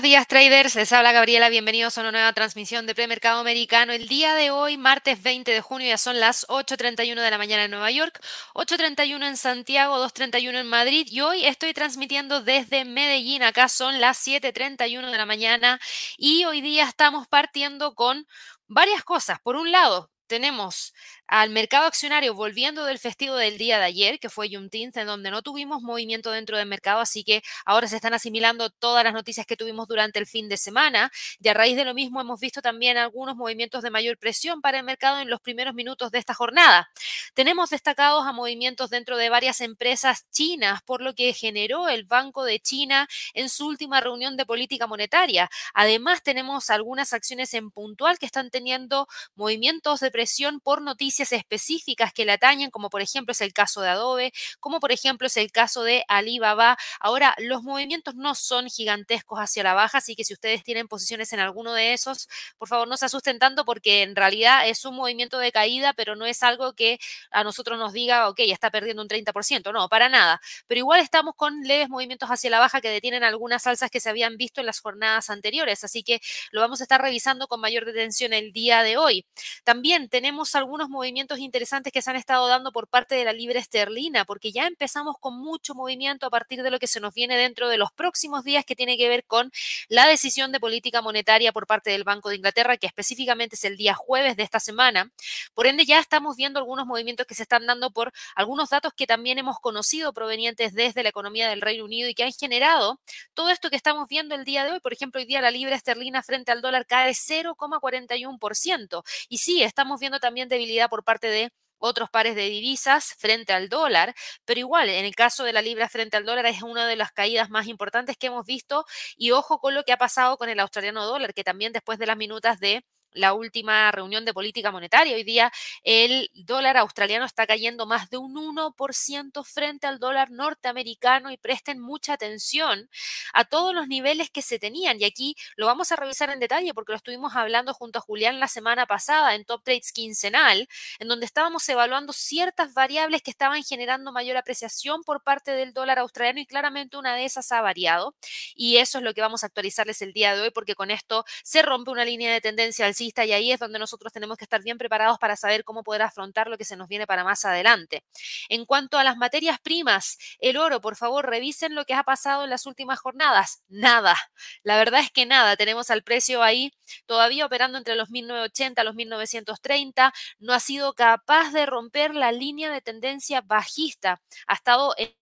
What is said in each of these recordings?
buenos días traders, les habla Gabriela, bienvenidos a una nueva transmisión de premercado americano. El día de hoy, martes 20 de junio, ya son las 8.31 de la mañana en Nueva York, 8.31 en Santiago, 2.31 en Madrid y hoy estoy transmitiendo desde Medellín, acá son las 7.31 de la mañana y hoy día estamos partiendo con varias cosas. Por un lado, tenemos al mercado accionario volviendo del festivo del día de ayer, que fue Juneteenth, en donde no tuvimos movimiento dentro del mercado, así que ahora se están asimilando todas las noticias que tuvimos durante el fin de semana. Y a raíz de lo mismo hemos visto también algunos movimientos de mayor presión para el mercado en los primeros minutos de esta jornada. Tenemos destacados a movimientos dentro de varias empresas chinas, por lo que generó el Banco de China en su última reunión de política monetaria. Además, tenemos algunas acciones en puntual que están teniendo movimientos de presión por noticias específicas que le atañen, como por ejemplo es el caso de Adobe, como por ejemplo es el caso de Alibaba. Ahora, los movimientos no son gigantescos hacia la baja, así que si ustedes tienen posiciones en alguno de esos, por favor no se asusten tanto porque en realidad es un movimiento de caída, pero no es algo que a nosotros nos diga, ok, está perdiendo un 30%, no, para nada. Pero igual estamos con leves movimientos hacia la baja que detienen algunas alzas que se habían visto en las jornadas anteriores, así que lo vamos a estar revisando con mayor detención el día de hoy. También tenemos algunos movimientos movimientos interesantes que se han estado dando por parte de la libra esterlina, porque ya empezamos con mucho movimiento a partir de lo que se nos viene dentro de los próximos días que tiene que ver con la decisión de política monetaria por parte del Banco de Inglaterra, que específicamente es el día jueves de esta semana. Por ende, ya estamos viendo algunos movimientos que se están dando por algunos datos que también hemos conocido provenientes desde la economía del Reino Unido y que han generado todo esto que estamos viendo el día de hoy. Por ejemplo, hoy día la libra esterlina frente al dólar cae 0,41%. Y sí, estamos viendo también debilidad por parte de otros pares de divisas frente al dólar, pero igual en el caso de la libra frente al dólar es una de las caídas más importantes que hemos visto y ojo con lo que ha pasado con el australiano dólar, que también después de las minutas de la última reunión de política monetaria. Hoy día el dólar australiano está cayendo más de un 1% frente al dólar norteamericano y presten mucha atención a todos los niveles que se tenían. Y aquí lo vamos a revisar en detalle porque lo estuvimos hablando junto a Julián la semana pasada en Top Trades quincenal, en donde estábamos evaluando ciertas variables que estaban generando mayor apreciación por parte del dólar australiano y claramente una de esas ha variado. Y eso es lo que vamos a actualizarles el día de hoy porque con esto se rompe una línea de tendencia al y ahí es donde nosotros tenemos que estar bien preparados para saber cómo poder afrontar lo que se nos viene para más adelante. En cuanto a las materias primas, el oro, por favor, revisen lo que ha pasado en las últimas jornadas. Nada. La verdad es que nada. Tenemos al precio ahí todavía operando entre los 1980 a los 1930. No ha sido capaz de romper la línea de tendencia bajista. Ha estado en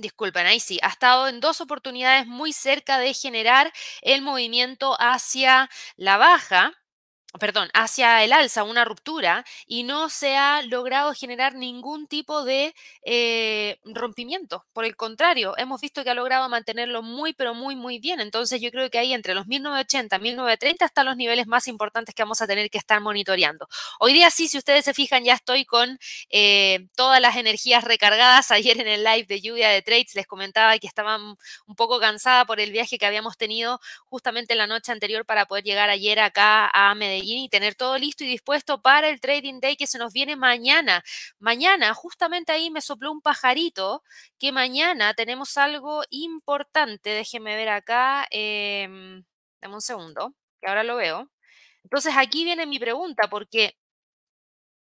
disculpen, ahí sí, ha estado en dos oportunidades muy cerca de generar el movimiento hacia la baja perdón, hacia el alza, una ruptura, y no se ha logrado generar ningún tipo de eh, rompimiento. Por el contrario, hemos visto que ha logrado mantenerlo muy, pero muy, muy bien. Entonces yo creo que ahí entre los 1980 y 1930 están los niveles más importantes que vamos a tener que estar monitoreando. Hoy día sí, si ustedes se fijan, ya estoy con eh, todas las energías recargadas. Ayer en el live de lluvia de trades les comentaba que estaba un poco cansada por el viaje que habíamos tenido justamente la noche anterior para poder llegar ayer acá a Medellín y tener todo listo y dispuesto para el trading day que se nos viene mañana. Mañana, justamente ahí me sopló un pajarito que mañana tenemos algo importante. Déjenme ver acá. Eh, dame un segundo, que ahora lo veo. Entonces aquí viene mi pregunta, porque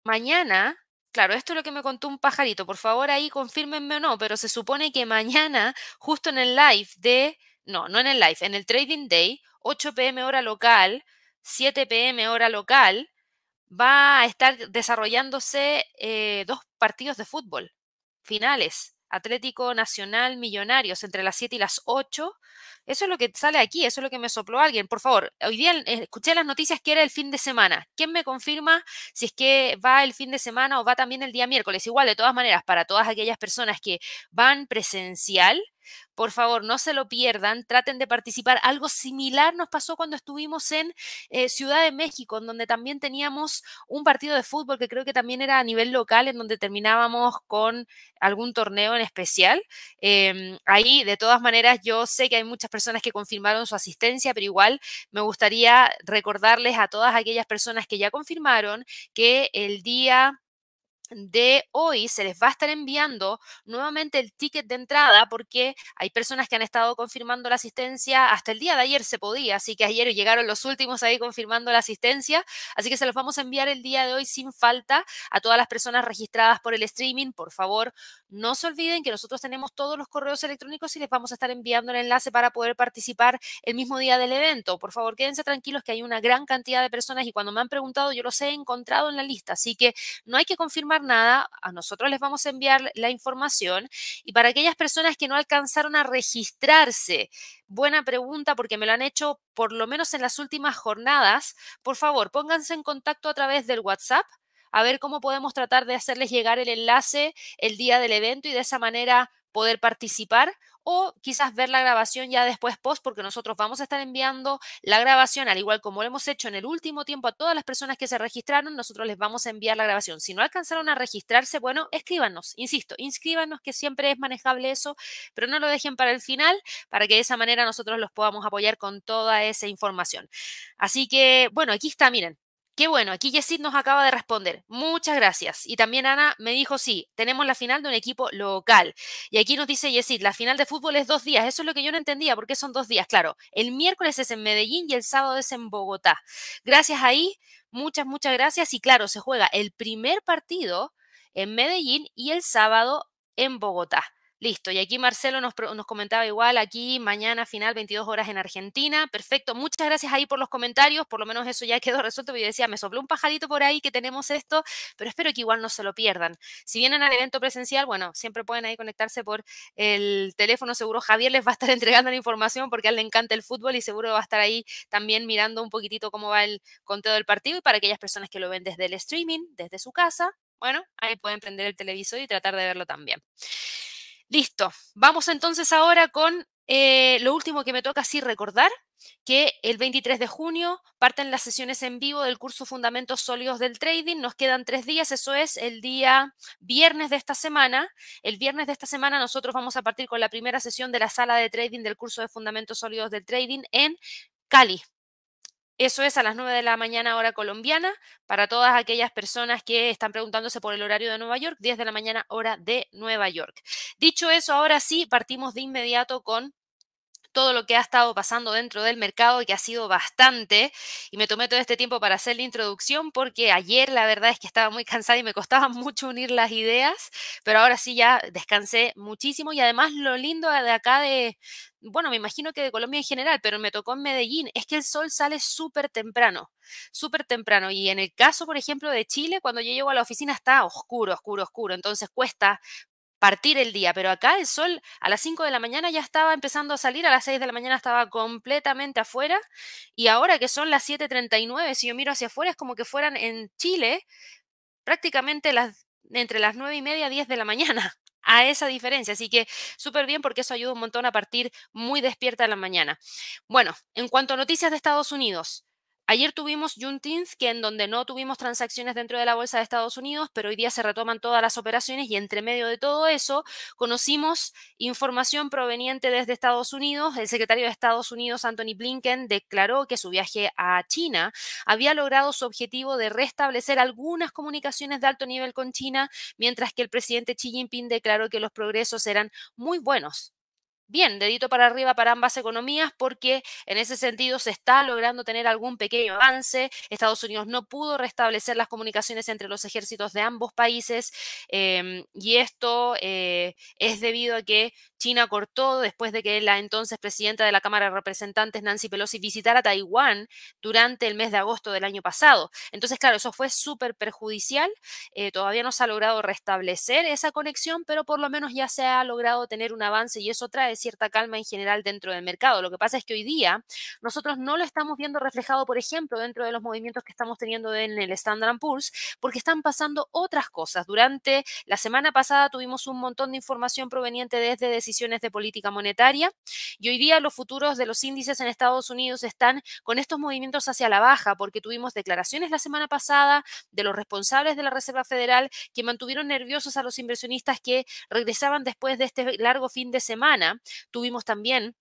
mañana Claro, esto es lo que me contó un pajarito. Por favor, ahí confírmenme o no, pero se supone que mañana, justo en el live de, no, no en el live, en el Trading Day, 8 pm hora local, 7 pm hora local, va a estar desarrollándose eh, dos partidos de fútbol finales. Atlético Nacional Millonarios entre las 7 y las 8. Eso es lo que sale aquí, eso es lo que me sopló alguien. Por favor, hoy día eh, escuché las noticias que era el fin de semana. ¿Quién me confirma si es que va el fin de semana o va también el día miércoles? Igual, de todas maneras, para todas aquellas personas que van presencial, por favor, no se lo pierdan, traten de participar. Algo similar nos pasó cuando estuvimos en eh, Ciudad de México, en donde también teníamos un partido de fútbol que creo que también era a nivel local, en donde terminábamos con algún torneo en especial. Em, ahí, de todas maneras, yo sé que hay muchas personas que confirmaron su asistencia, pero igual me gustaría recordarles a todas aquellas personas que ya confirmaron que el día de hoy se les va a estar enviando nuevamente el ticket de entrada porque hay personas que han estado confirmando la asistencia. Hasta el día de ayer se podía, así que ayer llegaron los últimos ahí confirmando la asistencia. Así que se los vamos a enviar el día de hoy sin falta a todas las personas registradas por el streaming. Por favor, no se olviden que nosotros tenemos todos los correos electrónicos y les vamos a estar enviando el enlace para poder participar el mismo día del evento. Por favor, quédense tranquilos que hay una gran cantidad de personas y cuando me han preguntado yo los he encontrado en la lista. Así que no hay que confirmar nada, a nosotros les vamos a enviar la información y para aquellas personas que no alcanzaron a registrarse, buena pregunta porque me lo han hecho por lo menos en las últimas jornadas, por favor pónganse en contacto a través del WhatsApp a ver cómo podemos tratar de hacerles llegar el enlace el día del evento y de esa manera poder participar o quizás ver la grabación ya después post, porque nosotros vamos a estar enviando la grabación, al igual como lo hemos hecho en el último tiempo a todas las personas que se registraron, nosotros les vamos a enviar la grabación. Si no alcanzaron a registrarse, bueno, escríbanos, insisto, inscríbanos, que siempre es manejable eso, pero no lo dejen para el final, para que de esa manera nosotros los podamos apoyar con toda esa información. Así que, bueno, aquí está, miren, Qué bueno, aquí Yesid nos acaba de responder. Muchas gracias. Y también Ana me dijo, sí, tenemos la final de un equipo local. Y aquí nos dice Yesid, la final de fútbol es dos días. Eso es lo que yo no entendía, ¿por qué son dos días? Claro, el miércoles es en Medellín y el sábado es en Bogotá. Gracias ahí, muchas, muchas gracias. Y claro, se juega el primer partido en Medellín y el sábado en Bogotá. Listo, y aquí Marcelo nos, comentaba igual, aquí mañana final 22 horas en Argentina. Perfecto, muchas gracias ahí por los comentarios, por lo menos eso ya quedó resuelto. Yo decía, me sopló un pajarito por ahí que tenemos esto, pero espero que igual no se lo pierdan. Si vienen al evento presencial, bueno, siempre pueden ahí conectarse por el teléfono, seguro Javier les va a estar entregando la información porque a él le encanta el fútbol y seguro va a estar ahí también mirando un poquitito cómo va el conteo del partido y para aquellas personas que lo ven desde el streaming, desde su casa, bueno, ahí pueden prender el televisor y tratar de verlo también. Listo. Vamos entonces ahora con eh, lo último que me toca así recordar, que el 23 de junio parten las sesiones en vivo del curso Fundamentos Sólidos del Trading. Nos quedan tres días, eso es el día viernes de esta semana. El viernes de esta semana nosotros vamos a partir con la primera sesión de la sala de trading del curso de Fundamentos Sólidos del Trading en Cali, eso es a las 9 de la mañana hora colombiana para todas aquellas personas que están preguntándose por el horario de Nueva York, 10 de la mañana hora de Nueva York. Dicho eso, ahora sí, partimos de inmediato con todo lo que ha estado pasando dentro del mercado que ha sido bastante. Y me tomé todo este tiempo para hacer la introducción porque ayer la verdad es que estaba muy cansada y me costaba mucho unir las ideas, pero ahora sí ya descansé muchísimo y además lo lindo de acá de, bueno, me imagino que de Colombia en general, pero me tocó en Medellín, es que el sol sale súper temprano, súper temprano. Y en el caso, por ejemplo, de Chile, cuando yo llego a la oficina está oscuro, oscuro, oscuro. Entonces cuesta partir el día, pero acá el sol a las 5 de la mañana ya estaba empezando a salir, a las 6 de la mañana estaba completamente afuera y ahora que son las 7.39, si yo miro hacia afuera es como que fueran en Chile prácticamente las, entre las 9 y media, 10 de la mañana a esa diferencia. Así que súper bien porque eso ayuda un montón a partir muy despierta de la mañana. Bueno, en cuanto a noticias de Estados Unidos, Ayer tuvimos Juneteenth, que en donde no tuvimos transacciones dentro de la bolsa de Estados Unidos, pero hoy día se retoman todas las operaciones y entre medio de todo eso conocimos información proveniente desde Estados Unidos. El secretario de Estados Unidos, Anthony Blinken, declaró que su viaje a China había logrado su objetivo de restablecer algunas comunicaciones de alto nivel con China, mientras que el presidente Xi Jinping declaró que los progresos eran muy buenos bien, dedito para arriba para ambas economías porque en ese sentido se está logrando tener algún pequeño avance. Estados Unidos no pudo restablecer las comunicaciones entre los ejércitos de ambos países em, y esto eh, es debido a que China cortó después de que la entonces presidenta de la Cámara de Representantes, Nancy Pelosi, visitara Taiwán durante el mes de agosto del año pasado. Entonces, claro, eso fue súper perjudicial. Eh, todavía no se ha logrado restablecer esa conexión, pero por lo menos ya se ha logrado tener un avance y eso trae cierta calma en general dentro del mercado. Lo que pasa es que hoy día nosotros no lo estamos viendo reflejado, por ejemplo, dentro de los movimientos que estamos teniendo en el Standard Poor's, porque están pasando otras cosas. Durante la semana pasada tuvimos un montón de información proveniente desde decisiones de política monetaria y hoy día los futuros de los índices en Estados Unidos están con estos movimientos hacia la baja, porque tuvimos declaraciones la semana pasada de los responsables de la Reserva Federal que mantuvieron nerviosos a los inversionistas que regresaban después de este largo fin de semana Tuvimos también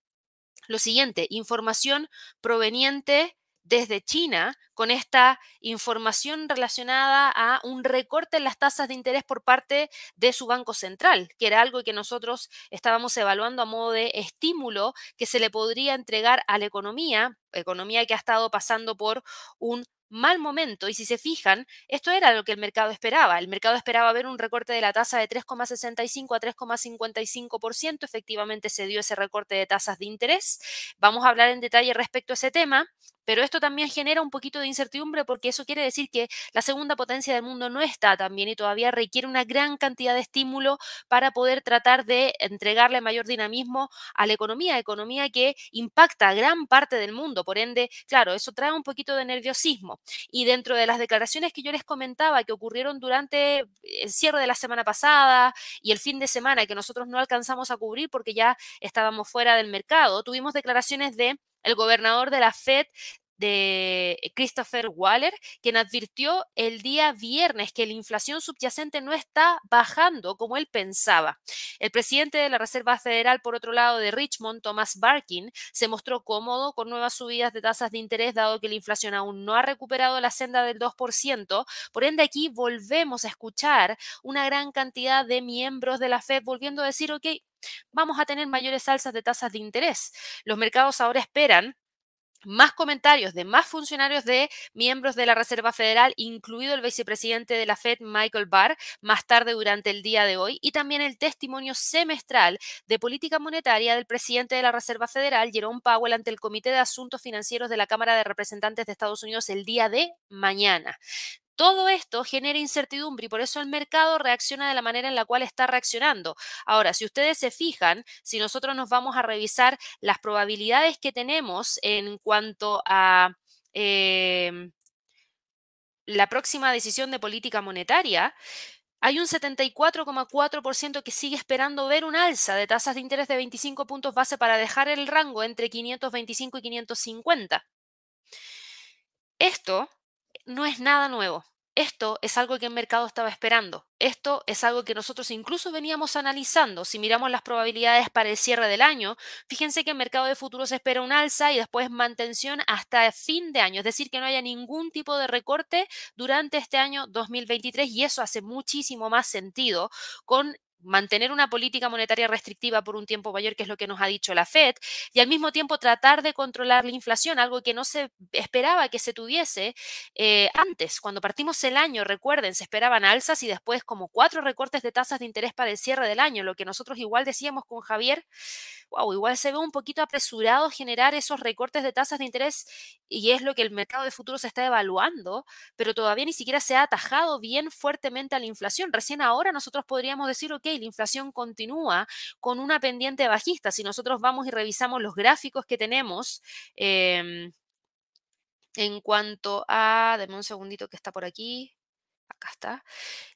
lo siguiente, información proveniente desde China con esta información relacionada a un recorte en las tasas de interés por parte de su Banco Central, que era algo que nosotros estábamos evaluando a modo de estímulo que se le podría entregar a la economía, economía que ha estado pasando por un mal momento. Y si se fijan, esto era lo que el mercado esperaba. El mercado esperaba ver un recorte de la tasa de 3,65 a 3,55%. Efectivamente se dio ese recorte de tasas de interés. Vamos a hablar en detalle respecto a ese tema. Pero esto también genera un poquito de incertidumbre porque eso quiere decir que la segunda potencia del mundo no está tan bien y todavía requiere una gran cantidad de estímulo para poder tratar de entregarle mayor dinamismo a la economía, economía que impacta a gran parte del mundo. Por ende, claro, eso trae un poquito de nerviosismo. Y dentro de las declaraciones que yo les comentaba que ocurrieron durante el cierre de la semana pasada y el fin de semana que nosotros no alcanzamos a cubrir porque ya estábamos fuera del mercado, tuvimos declaraciones de el gobernador de la Fed de Christopher Waller, quien advirtió el día viernes que la inflación subyacente no está bajando como él pensaba. El presidente de la Reserva Federal, por otro lado, de Richmond, Thomas Barkin, se mostró cómodo con nuevas subidas de tasas de interés, dado que la inflación aún no ha recuperado la senda del 2%. Por ende, aquí volvemos a escuchar una gran cantidad de miembros de la Fed volviendo a decir, ok, vamos a tener mayores alzas de tasas de interés. Los mercados ahora esperan más comentarios de más funcionarios de miembros de la Reserva Federal, incluido el vicepresidente de la Fed, Michael Barr, más tarde durante el día de hoy, y también el testimonio semestral de política monetaria del presidente de la Reserva Federal, Jerome Powell, ante el Comité de Asuntos Financieros de la Cámara de Representantes de Estados Unidos el día de mañana. Todo esto genera incertidumbre y por eso el mercado reacciona de la manera en la cual está reaccionando. Ahora, si ustedes se fijan, si nosotros nos vamos a revisar las probabilidades que tenemos en cuanto a em, la próxima decisión de política monetaria, hay un 74,4% que sigue esperando ver un alza de tasas de interés de 25 puntos base para dejar el rango entre 525 y 550. Esto no es nada nuevo. Esto es algo que el mercado estaba esperando. Esto es algo que nosotros incluso veníamos analizando. Si miramos las probabilidades para el cierre del año, fíjense que el mercado de futuros espera un alza y después mantención hasta fin de año, es decir, que no haya ningún tipo de recorte durante este año 2023 y eso hace muchísimo más sentido con mantener una política monetaria restrictiva por un tiempo mayor, que es lo que nos ha dicho la Fed, y al mismo tiempo tratar de controlar la inflación, algo que no se esperaba que se tuviese eh, antes. Cuando partimos el año, recuerden, se esperaban alzas y después como cuatro recortes de tasas de interés para el cierre del año, lo que nosotros igual decíamos con Javier, wow, igual se ve un poquito apresurado generar esos recortes de tasas de interés y es lo que el mercado de futuros está evaluando, pero todavía ni siquiera se ha atajado bien fuertemente a la inflación. Recién ahora nosotros podríamos decir, ok, la inflación continúa con una pendiente bajista. Si nosotros vamos y revisamos los gráficos que tenemos, em, en cuanto a, deme un segundito que está por aquí. Acá está.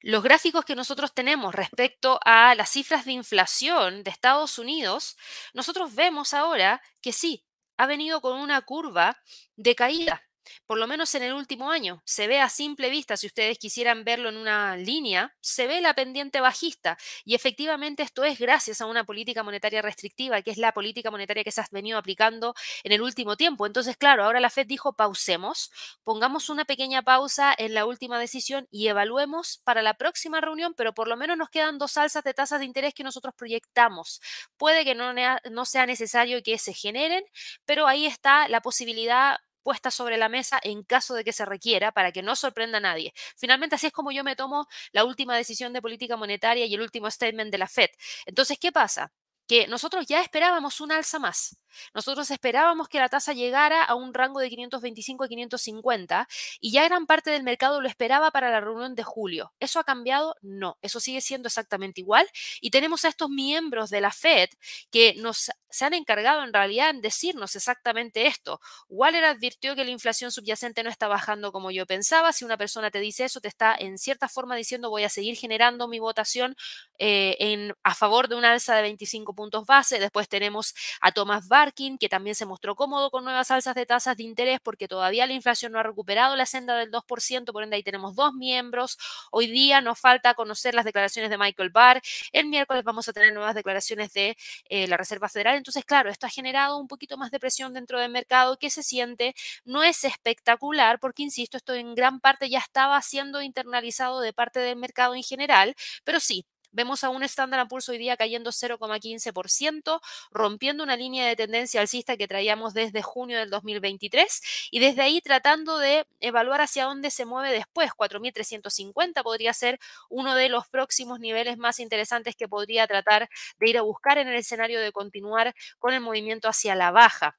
Los gráficos que nosotros tenemos respecto a las cifras de inflación de Estados Unidos, nosotros vemos ahora que sí, ha venido con una curva de caída por lo menos en el último año. Se ve a simple vista, si ustedes quisieran verlo en una línea, se ve la pendiente bajista. Y efectivamente esto es gracias a una política monetaria restrictiva, que es la política monetaria que se ha venido aplicando en el último tiempo. Entonces, claro, ahora la Fed dijo, pausemos, pongamos una pequeña pausa en la última decisión y evaluemos para la próxima reunión, pero por lo menos nos quedan dos alzas de tasas de interés que nosotros proyectamos. Puede que no, no sea necesario que se generen, pero ahí está la posibilidad puesta sobre la mesa en caso de que se requiera para que no sorprenda a nadie. Finalmente, así es como yo me tomo la última decisión de política monetaria y el último statement de la Fed. Entonces, ¿qué pasa? Que nosotros ya esperábamos un alza más. Nosotros esperábamos que la tasa llegara a un rango de 525 a 550 y ya gran parte del mercado lo esperaba para la reunión de julio. ¿Eso ha cambiado? No, eso sigue siendo exactamente igual y tenemos a estos miembros de la Fed que nos se han encargado en realidad en decirnos exactamente esto. Waller advirtió que la inflación subyacente no está bajando como yo pensaba. Si una persona te dice eso, te está en cierta forma diciendo voy a seguir generando mi votación eh, en, a favor de una alza de 25 puntos base. Después tenemos a Thomas Barkin, que también se mostró cómodo con nuevas alzas de tasas de interés porque todavía la inflación no ha recuperado la senda del 2%, por ende ahí tenemos dos miembros. Hoy día nos falta conocer las declaraciones de Michael Barr. El miércoles vamos a tener nuevas declaraciones de eh, la Reserva Federal. Entonces, claro, esto ha generado un poquito más de presión dentro del mercado que se siente, no es espectacular porque, insisto, esto en gran parte ya estaba siendo internalizado de parte del mercado en general, pero sí, Vemos a un Standard Poor's hoy día cayendo 0,15%, rompiendo una línea de tendencia alcista que traíamos desde junio del 2023 y desde ahí tratando de evaluar hacia dónde se mueve después. 4.350 podría ser uno de los próximos niveles más interesantes que podría tratar de ir a buscar en el escenario de continuar con el movimiento hacia la baja.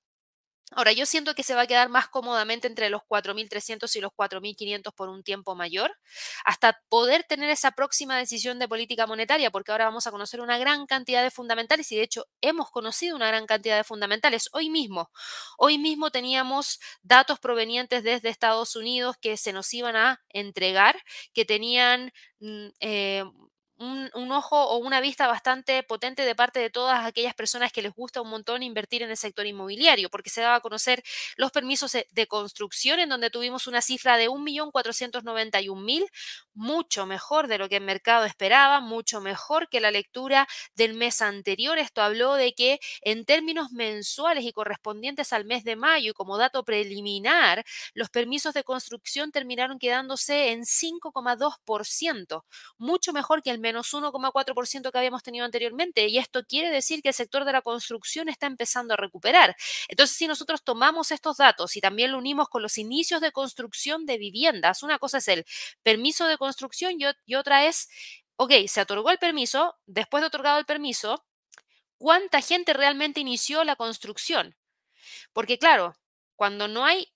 Ahora, yo siento que se va a quedar más cómodamente entre los 4.300 y los 4.500 por un tiempo mayor, hasta poder tener esa próxima decisión de política monetaria, porque ahora vamos a conocer una gran cantidad de fundamentales y de hecho hemos conocido una gran cantidad de fundamentales hoy mismo. Hoy mismo teníamos datos provenientes desde Estados Unidos que se nos iban a entregar, que tenían... Mm, eh, un, ojo o una vista bastante potente de parte de todas aquellas personas que les gusta un montón invertir en el sector inmobiliario, porque se daba a conocer los permisos de construcción en donde tuvimos una cifra de 1.491.000, mucho mejor de lo que el mercado esperaba, mucho mejor que la lectura del mes anterior. Esto habló de que en términos mensuales y correspondientes al mes de mayo y como dato preliminar, los permisos de construcción terminaron quedándose en 5,2%, mucho mejor que el menos 1,4% que habíamos tenido anteriormente. Y esto quiere decir que el sector de la construcción está empezando a recuperar. Entonces, si nosotros tomamos estos datos y también lo unimos con los inicios de construcción de viviendas, una cosa es el permiso de construcción y, otra es, ok, se otorgó el permiso, después de otorgado el permiso, ¿cuánta gente realmente inició la construcción? Porque claro, cuando no hay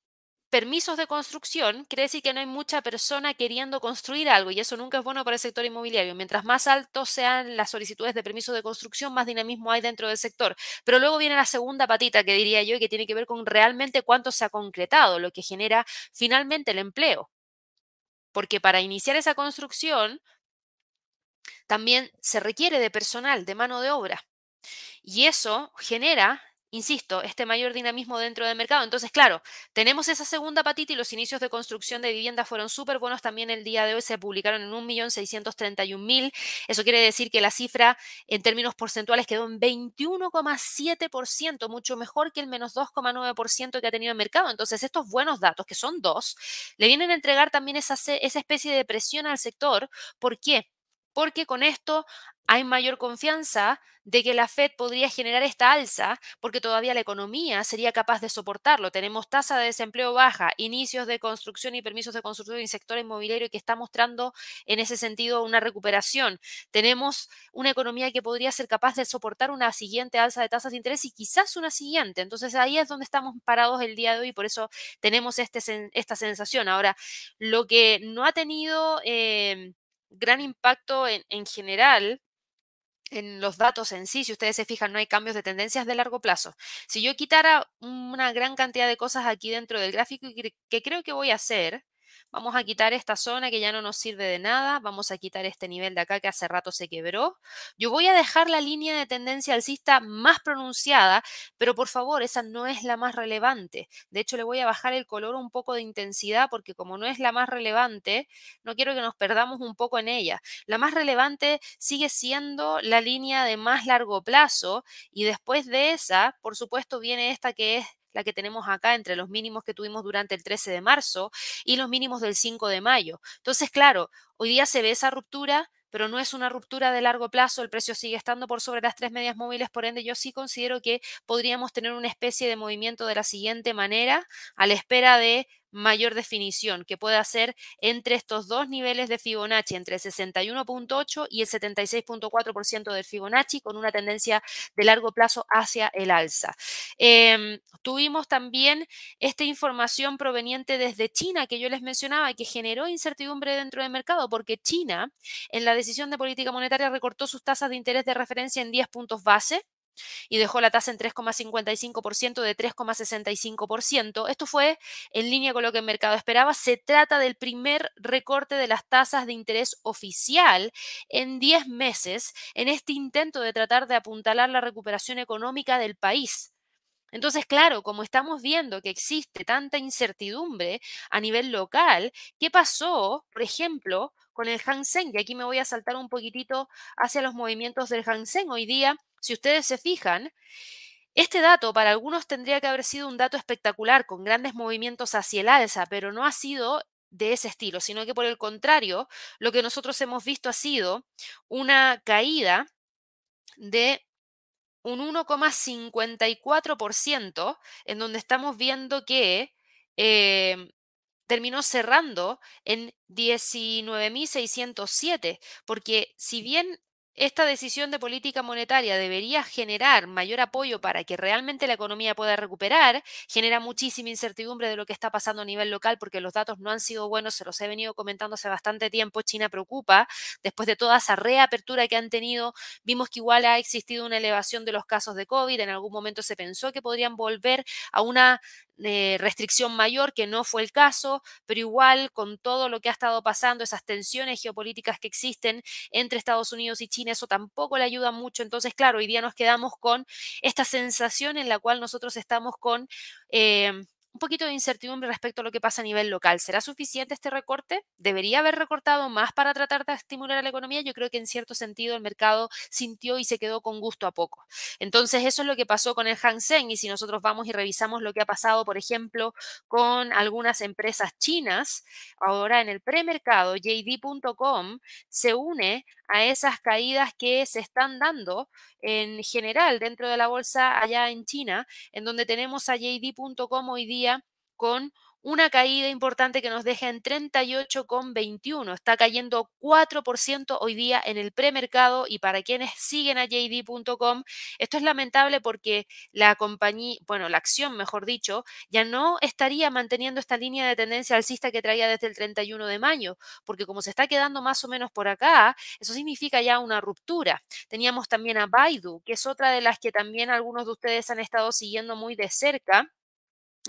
permisos de construcción, quiere decir que no hay mucha persona queriendo construir algo y eso nunca es bueno para el sector inmobiliario. Mientras más altos sean las solicitudes de permiso de construcción, más dinamismo hay dentro del sector. Pero luego viene la segunda patita que diría yo que tiene que ver con realmente cuánto se ha concretado, lo que genera finalmente el empleo. Porque para iniciar esa construcción también se requiere de personal, de mano de obra. Y eso genera insisto, este mayor dinamismo dentro del mercado. Entonces, claro, tenemos esa segunda patita y los inicios de construcción de vivienda fueron súper buenos también el día de hoy, se publicaron en 1.631.000. Eso quiere decir que la cifra en términos porcentuales quedó en 21,7%, mucho mejor que el menos 2,9% que ha tenido el mercado. Entonces, estos buenos datos, que son dos, le vienen a entregar también esa, esa especie de presión al sector. ¿Por qué? Porque con esto hay mayor confianza de que la Fed podría generar esta alza porque todavía la economía sería capaz de soportarlo. Tenemos tasa de desempleo baja, inicios de construcción y permisos de construcción en sector inmobiliario que está mostrando en ese sentido una recuperación. Tenemos una economía que podría ser capaz de soportar una siguiente alza de tasas de interés y quizás una siguiente. Entonces ahí es donde estamos parados el día de hoy por eso tenemos este, esta sensación. Ahora, lo que no ha tenido... Eh, gran impacto en, en general en los datos en sí, si ustedes se fijan, no hay cambios de tendencias de largo plazo. Si yo quitara una gran cantidad de cosas aquí dentro del gráfico, que creo que voy a hacer, Vamos a quitar esta zona que ya no nos sirve de nada. Vamos a quitar este nivel de acá que hace rato se quebró. Yo voy a dejar la línea de tendencia alcista más pronunciada, pero por favor, esa no es la más relevante. De hecho, le voy a bajar el color un poco de intensidad porque como no es la más relevante, no quiero que nos perdamos un poco en ella. La más relevante sigue siendo la línea de más largo plazo y después de esa, por supuesto, viene esta que es la que tenemos acá entre los mínimos que tuvimos durante el 13 de marzo y los mínimos del 5 de mayo. Entonces, claro, hoy día se ve esa ruptura, pero no es una ruptura de largo plazo, el precio sigue estando por sobre las tres medias móviles, por ende yo sí considero que podríamos tener una especie de movimiento de la siguiente manera, a la espera de mayor definición que puede hacer entre estos dos niveles de Fibonacci, entre el 61.8 y el 76.4% del Fibonacci, con una tendencia de largo plazo hacia el alza. Em, tuvimos también esta información proveniente desde China que yo les mencionaba y que generó incertidumbre dentro del mercado, porque China en la decisión de política monetaria recortó sus tasas de interés de referencia en 10 puntos base y dejó la tasa en 3,55% de 3,65%. Esto fue en línea con lo que el mercado esperaba. Se trata del primer recorte de las tasas de interés oficial en 10 meses en este intento de tratar de apuntalar la recuperación económica del país. Entonces, claro, como estamos viendo que existe tanta incertidumbre a nivel local, ¿qué pasó, por ejemplo, con el Hang Seng? Y aquí me voy a saltar un poquitito hacia los movimientos del Hang Seng. Hoy día, si ustedes se fijan, este dato para algunos tendría que haber sido un dato espectacular, con grandes movimientos hacia el alza, pero no ha sido de ese estilo, sino que por el contrario, lo que nosotros hemos visto ha sido una caída de un 1,54%, en donde estamos viendo que em, terminó cerrando en 19.607, porque si bien esta decisión de política monetaria debería generar mayor apoyo para que realmente la economía pueda recuperar, genera muchísima incertidumbre de lo que está pasando a nivel local porque los datos no han sido buenos, se los he venido comentando hace bastante tiempo, China preocupa, después de toda esa reapertura que han tenido, vimos que igual ha existido una elevación de los casos de COVID, en algún momento se pensó que podrían volver a una eh, restricción mayor, que no fue el caso, pero igual con todo lo que ha estado pasando, esas tensiones geopolíticas que existen entre Estados Unidos y China, eso tampoco le ayuda mucho. Entonces, claro, hoy día nos quedamos con esta sensación en la cual nosotros estamos con... Eh, un poquito de incertidumbre respecto a lo que pasa a nivel local. ¿Será suficiente este recorte? ¿Debería haber recortado más para tratar de estimular a la economía? Yo creo que en cierto sentido el mercado sintió y se quedó con gusto a poco. Entonces eso es lo que pasó con el Hang Seng y si nosotros vamos y revisamos lo que ha pasado, por ejemplo, con algunas empresas chinas, ahora en el premercado, JD.com se une a esas caídas que se están dando en general dentro de la bolsa allá en China, en donde tenemos a JD.com hoy día con una caída importante que nos deja en 38,21. Está cayendo 4% hoy día en el premercado y para quienes siguen a jd.com, esto es lamentable porque la compañía, bueno, la acción, mejor dicho, ya no estaría manteniendo esta línea de tendencia alcista que traía desde el 31 de mayo, porque como se está quedando más o menos por acá, eso significa ya una ruptura. Teníamos también a Baidu, que es otra de las que también algunos de ustedes han estado siguiendo muy de cerca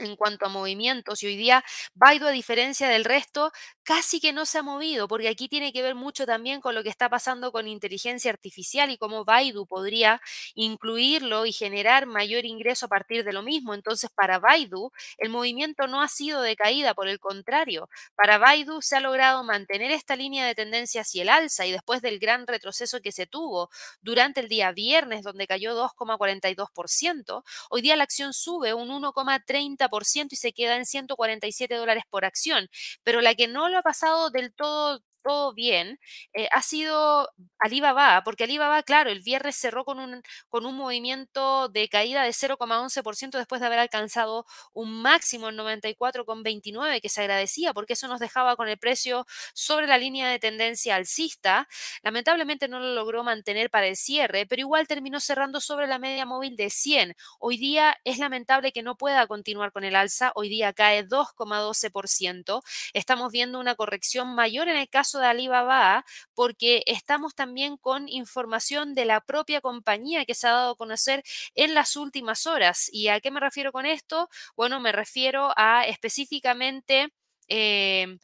en cuanto a movimientos y hoy día Baidu a diferencia del resto casi que no se ha movido porque aquí tiene que ver mucho también con lo que está pasando con inteligencia artificial y cómo Baidu podría incluirlo y generar mayor ingreso a partir de lo mismo. Entonces para Baidu el movimiento no ha sido de caída, por el contrario, para Baidu se ha logrado mantener esta línea de tendencia hacia el alza y después del gran retroceso que se tuvo durante el día viernes donde cayó 2,42%, hoy día la acción sube un 1,30 y se queda en 147 dólares por acción. Pero la que no lo ha pasado del todo todo bien, eh, ha sido Alibaba, porque Alibaba, claro, el viernes cerró con un, con un movimiento de caída de 0,11% después de haber alcanzado un máximo en 94,29 que se agradecía, porque eso nos dejaba con el precio sobre la línea de tendencia alcista. Lamentablemente no lo logró mantener para el cierre, pero igual terminó cerrando sobre la media móvil de 100. Hoy día es lamentable que no pueda continuar con el alza, hoy día cae 2,12%. Estamos viendo una corrección mayor en el caso de Alibaba porque estamos también con información de la propia compañía que se ha dado a conocer en las últimas horas. ¿Y a qué me refiero con esto? Bueno, me refiero a específicamente... Eh,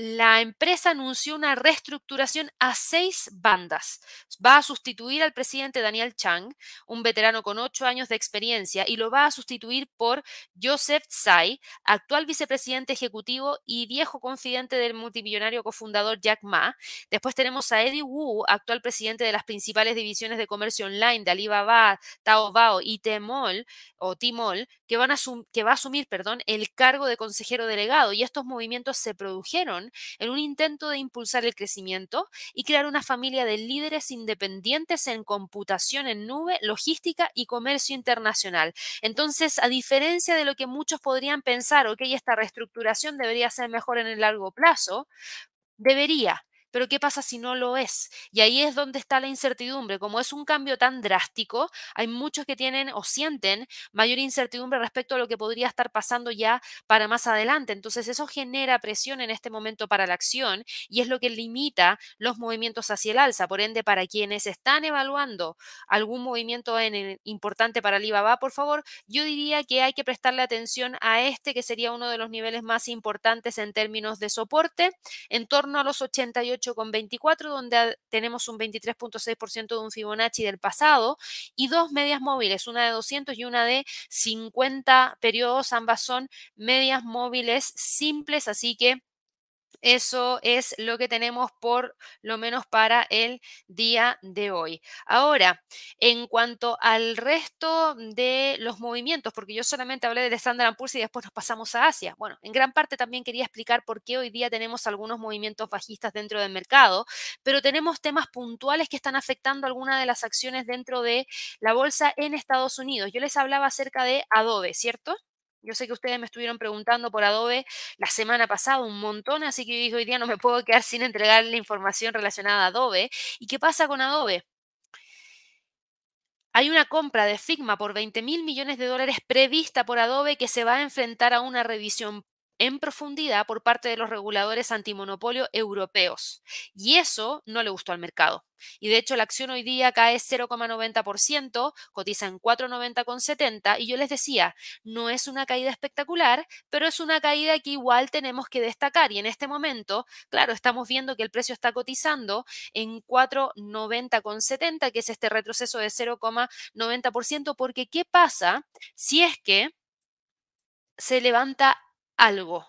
la empresa anunció una reestructuración a seis bandas. Va a sustituir al presidente Daniel Chang, un veterano con ocho años de experiencia, y lo va a sustituir por Joseph Tsai, actual vicepresidente ejecutivo y viejo confidente del multimillonario cofundador Jack Ma. Después tenemos a Eddie Wu, actual presidente de las principales divisiones de comercio online de Alibaba, Taobao y Tmall, o Tmall, que, van a que va a asumir perdón, el cargo de consejero delegado. Y estos movimientos se produjeron en un intento de impulsar el crecimiento y crear una familia de líderes independientes en computación en nube, logística y comercio internacional. Entonces, a diferencia de lo que muchos podrían pensar, ok, esta reestructuración debería ser mejor en el largo plazo, debería, pero ¿qué pasa si no lo es? Y ahí es donde está la incertidumbre. Como es un cambio tan drástico, hay muchos que tienen o sienten mayor incertidumbre respecto a lo que podría estar pasando ya para más adelante. Entonces eso genera presión en este momento para la acción y es lo que limita los movimientos hacia el alza. Por ende, para quienes están evaluando algún movimiento en importante para Alibaba, por favor, yo diría que hay que prestarle atención a este que sería uno de los niveles más importantes en términos de soporte, en torno a los 88,24, donde tenemos un 23.6% de un Fibonacci del pasado y dos medias móviles, una de 200 y una de 50 periodos, ambas son medias móviles simples, así que eso es lo que tenemos por lo menos para el día de hoy. Ahora, en cuanto al resto de los movimientos, porque yo solamente hablé del Standard Poor's y después nos pasamos a Asia. Bueno, en gran parte también quería explicar por qué hoy día tenemos algunos movimientos bajistas dentro del mercado, pero tenemos temas puntuales que están afectando algunas de las acciones dentro de la bolsa en Estados Unidos. Yo les hablaba acerca de Adobe, ¿cierto? Yo sé que ustedes me estuvieron preguntando por Adobe la semana pasada un montón, así que yo dije, hoy día no me puedo quedar sin entregar la información relacionada a Adobe. ¿Y qué pasa con Adobe? Hay una compra de Figma por 20 mil millones de dólares prevista por Adobe que se va a enfrentar a una revisión en profundidad por parte de los reguladores antimonopolio europeos. Y eso no le gustó al mercado. Y de hecho la acción hoy día cae 0,90%, cotiza en 4,90,70 y yo les decía, no es una caída espectacular, pero es una caída que igual tenemos que destacar. Y en este momento, claro, estamos viendo que el precio está cotizando en 4,90,70, que es este retroceso de 0,90%, porque ¿qué pasa si es que se levanta algo.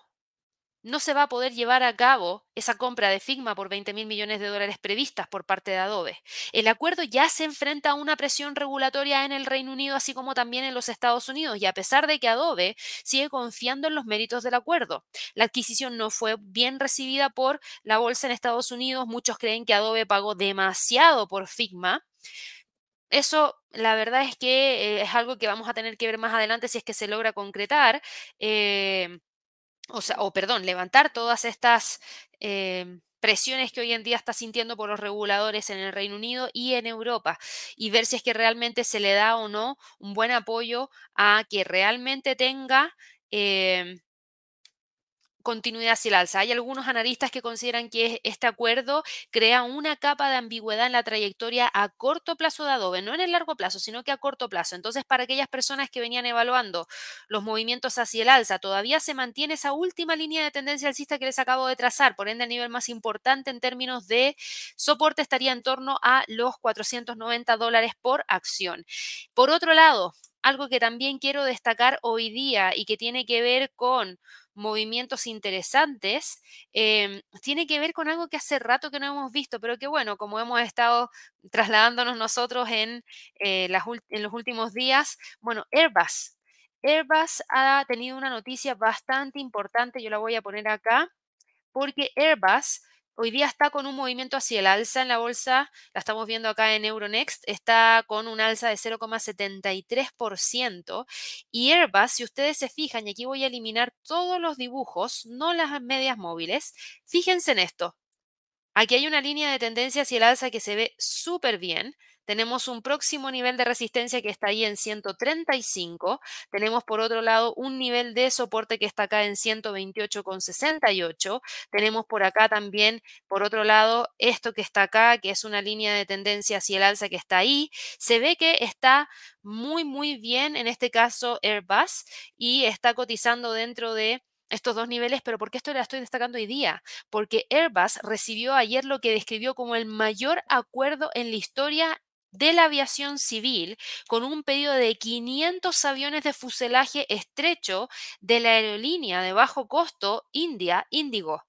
No se va a poder llevar a cabo esa compra de Figma por 20 mil millones de dólares previstas por parte de Adobe. El acuerdo ya se enfrenta a una presión regulatoria en el Reino Unido, así como también en los Estados Unidos, y a pesar de que Adobe sigue confiando en los méritos del acuerdo. La adquisición no fue bien recibida por la bolsa en Estados Unidos. Muchos creen que Adobe pagó demasiado por Figma. Eso, la verdad es que eh, es algo que vamos a tener que ver más adelante si es que se logra concretar. Eh, o sea, o perdón, levantar todas estas em, presiones que hoy en día está sintiendo por los reguladores en el Reino Unido y en Europa y ver si es que realmente se le da o no un buen apoyo a que realmente tenga em, continuidad hacia el alza. Hay algunos analistas que consideran que este acuerdo crea una capa de ambigüedad en la trayectoria a corto plazo de Adobe, no en el largo plazo, sino que a corto plazo. Entonces, para aquellas personas que venían evaluando los movimientos hacia el alza, todavía se mantiene esa última línea de tendencia alcista que les acabo de trazar. Por ende, el nivel más importante en términos de soporte estaría en torno a los 490 dólares por acción. Por otro lado, algo que también quiero destacar hoy día y que tiene que ver con movimientos interesantes, em, tiene que ver con algo que hace rato que no hemos visto, pero que bueno, como hemos estado trasladándonos nosotros en, eh, en los últimos días, bueno, Airbus. Airbus ha tenido una noticia bastante importante, yo la voy a poner acá, porque Airbus Hoy día está con un movimiento hacia el alza en la bolsa, la estamos viendo acá en Euronext, está con un alza de 0,73% y Airbus, si ustedes se fijan, y aquí voy a eliminar todos los dibujos, no las medias móviles, fíjense en esto. Aquí hay una línea de tendencia hacia el alza que se ve súper bien, tenemos un próximo nivel de resistencia que está ahí en 135. Tenemos por otro lado un nivel de soporte que está acá en 128,68. Tenemos por acá también, por otro lado, esto que está acá, que es una línea de tendencia hacia el alza que está ahí. Se ve que está muy, muy bien, en este caso Airbus, y está cotizando dentro de estos dos niveles, pero ¿por qué esto la estoy destacando hoy día? Porque Airbus recibió ayer lo que describió como el mayor acuerdo en la historia de la aviación civil con un pedido de 500 aviones de fuselaje estrecho de la aerolínea de bajo costo India Indigo.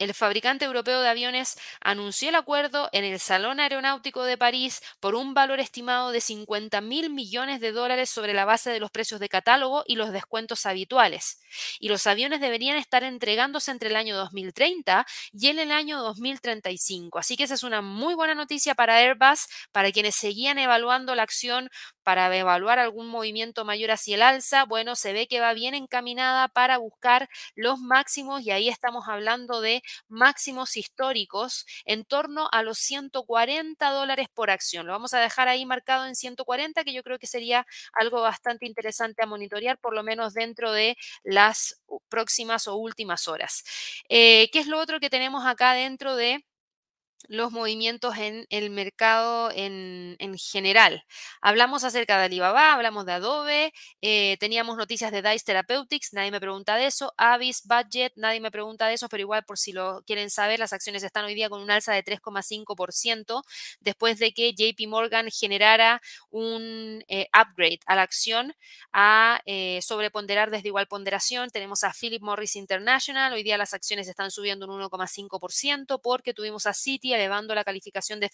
El fabricante europeo de aviones anunció el acuerdo en el Salón Aeronáutico de París por un valor estimado de 50 mil millones de dólares sobre la base de los precios de catálogo y los descuentos habituales. Y los aviones deberían estar entregándose entre el año 2030 y el año 2035. Así que esa es una muy buena noticia para Airbus, para quienes seguían evaluando la acción para evaluar algún movimiento mayor hacia el alza. Bueno, se ve que va bien encaminada para buscar los máximos y ahí estamos hablando de máximos históricos en torno a los 140 dólares por acción. Lo vamos a dejar ahí marcado en 140, que yo creo que sería algo bastante interesante a monitorear, por lo menos dentro de las próximas o últimas horas. Eh, ¿Qué es lo otro que tenemos acá dentro de los movimientos en el mercado en, general. Hablamos acerca de Alibaba, hablamos de Adobe, eh, teníamos noticias de Dice Therapeutics, nadie me pregunta de eso, Avis, Budget, nadie me pregunta de eso, pero igual por si lo quieren saber, las acciones están hoy día con un alza de 3,5% después de que JP Morgan generara un eh, upgrade a la acción a eh, sobreponderar desde igual ponderación. Tenemos a Philip Morris International, hoy día las acciones están subiendo un 1,5% porque tuvimos a Citi elevando la calificación de,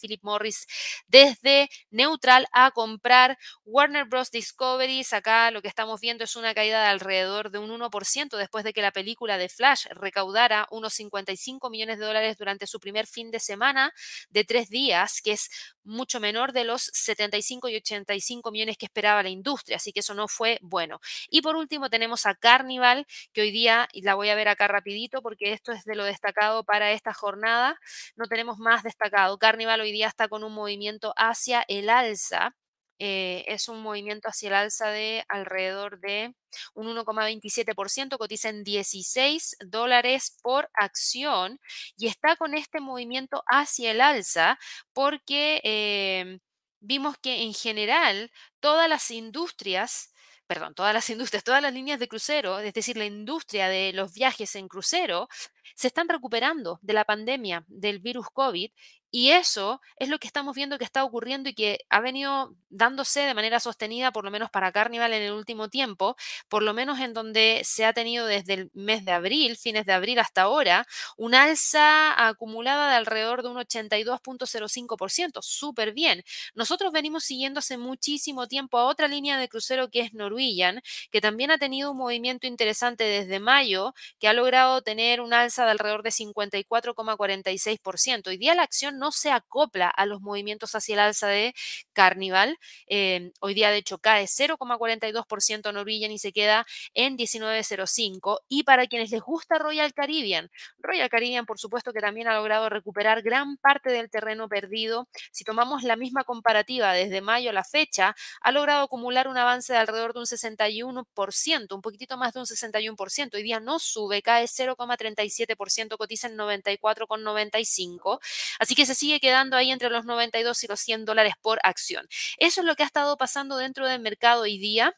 Philip Morris desde neutral a comprar Warner Bros. Discovery. Acá lo que estamos viendo es una caída de alrededor de un 1% después de que la película de Flash recaudara unos 55 millones de dólares durante su primer fin de semana de tres días, que es mucho menor de los 75 y 85 millones que esperaba la industria, así que eso no fue bueno. Y por último tenemos a Carnival, que hoy día, la voy a ver acá rapidito porque esto es de lo destacado para esta jornada, no tenemos más destacado. Carnival hoy día está con un movimiento hacia el alza. Eh, es un movimiento hacia el alza de alrededor de un 1,27%, cotiza en 16 dólares por acción y está con este movimiento hacia el alza porque em, vimos que en general todas las industrias perdón, todas las industrias, todas las líneas de crucero, es decir, la industria de los viajes en crucero, se están recuperando de la pandemia del virus COVID y eso es lo que estamos viendo que está ocurriendo y que ha venido dándose de manera sostenida, por lo menos para Carnival en el último tiempo, por lo menos en donde se ha tenido desde el mes de abril, fines de abril hasta ahora, un alza acumulada de alrededor de un 82.05%, súper bien. Nosotros venimos siguiendo hace muchísimo tiempo a otra línea de crucero que es Norwegian, que también ha tenido un movimiento interesante desde mayo, que ha logrado tener un alza de alrededor de 54,46%. Hoy día la acción no se acopla a los movimientos hacia el alza de Carnival. Em, hoy día, de hecho, cae 0,42% Norwegian y se queda en 19,05. Y para quienes les gusta Royal Caribbean, Royal Caribbean, por supuesto, que también ha logrado recuperar gran parte del terreno perdido. Si tomamos la misma comparativa desde mayo a la fecha, ha logrado acumular un avance de alrededor de un 61%, un poquitito más de un 61%. Hoy día no sube, cae 0,37%, cotiza en 94,95. Así que se sigue quedando ahí entre los 92 y los 100 dólares por acción. Eso es lo que ha estado pasando dentro del mercado hoy día.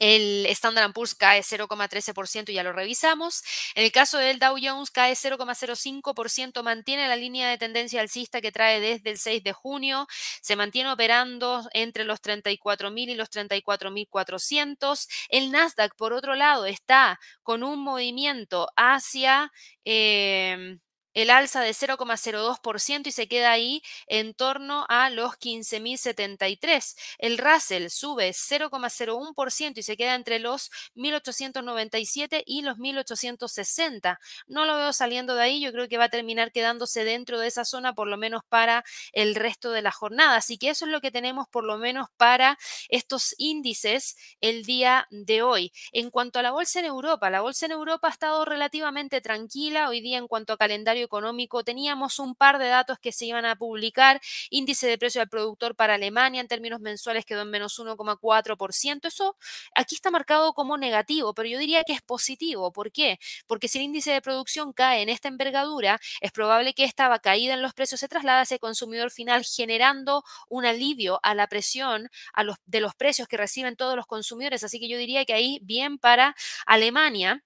El Standard Poor's cae 0,13%, ya lo revisamos. En el caso del Dow Jones cae 0,05%, mantiene la línea de tendencia alcista que trae desde el 6 de junio, se mantiene operando entre los 34.000 y los 34.400. El Nasdaq, por otro lado, está con un movimiento hacia... Eh, el alza de 0,02% y se queda ahí en torno a los 15.073. El Russell sube 0,01% y se queda entre los 1.897 y los 1.860. No lo veo saliendo de ahí, yo creo que va a terminar quedándose dentro de esa zona por lo menos para el resto de la jornada. Así que eso es lo que tenemos por lo menos para estos índices el día de hoy. En cuanto a la bolsa en Europa, la bolsa en Europa ha estado relativamente tranquila hoy día en cuanto a calendario económico, teníamos un par de datos que se iban a publicar, índice de precio al productor para Alemania en términos mensuales quedó en menos 1,4%, eso aquí está marcado como negativo, pero yo diría que es positivo, ¿por qué? Porque si el índice de producción cae en esta envergadura, es probable que esta caída en los precios se traslade hacia el consumidor final generando un alivio a la presión a los, de los precios que reciben todos los consumidores, así que yo diría que ahí bien para Alemania.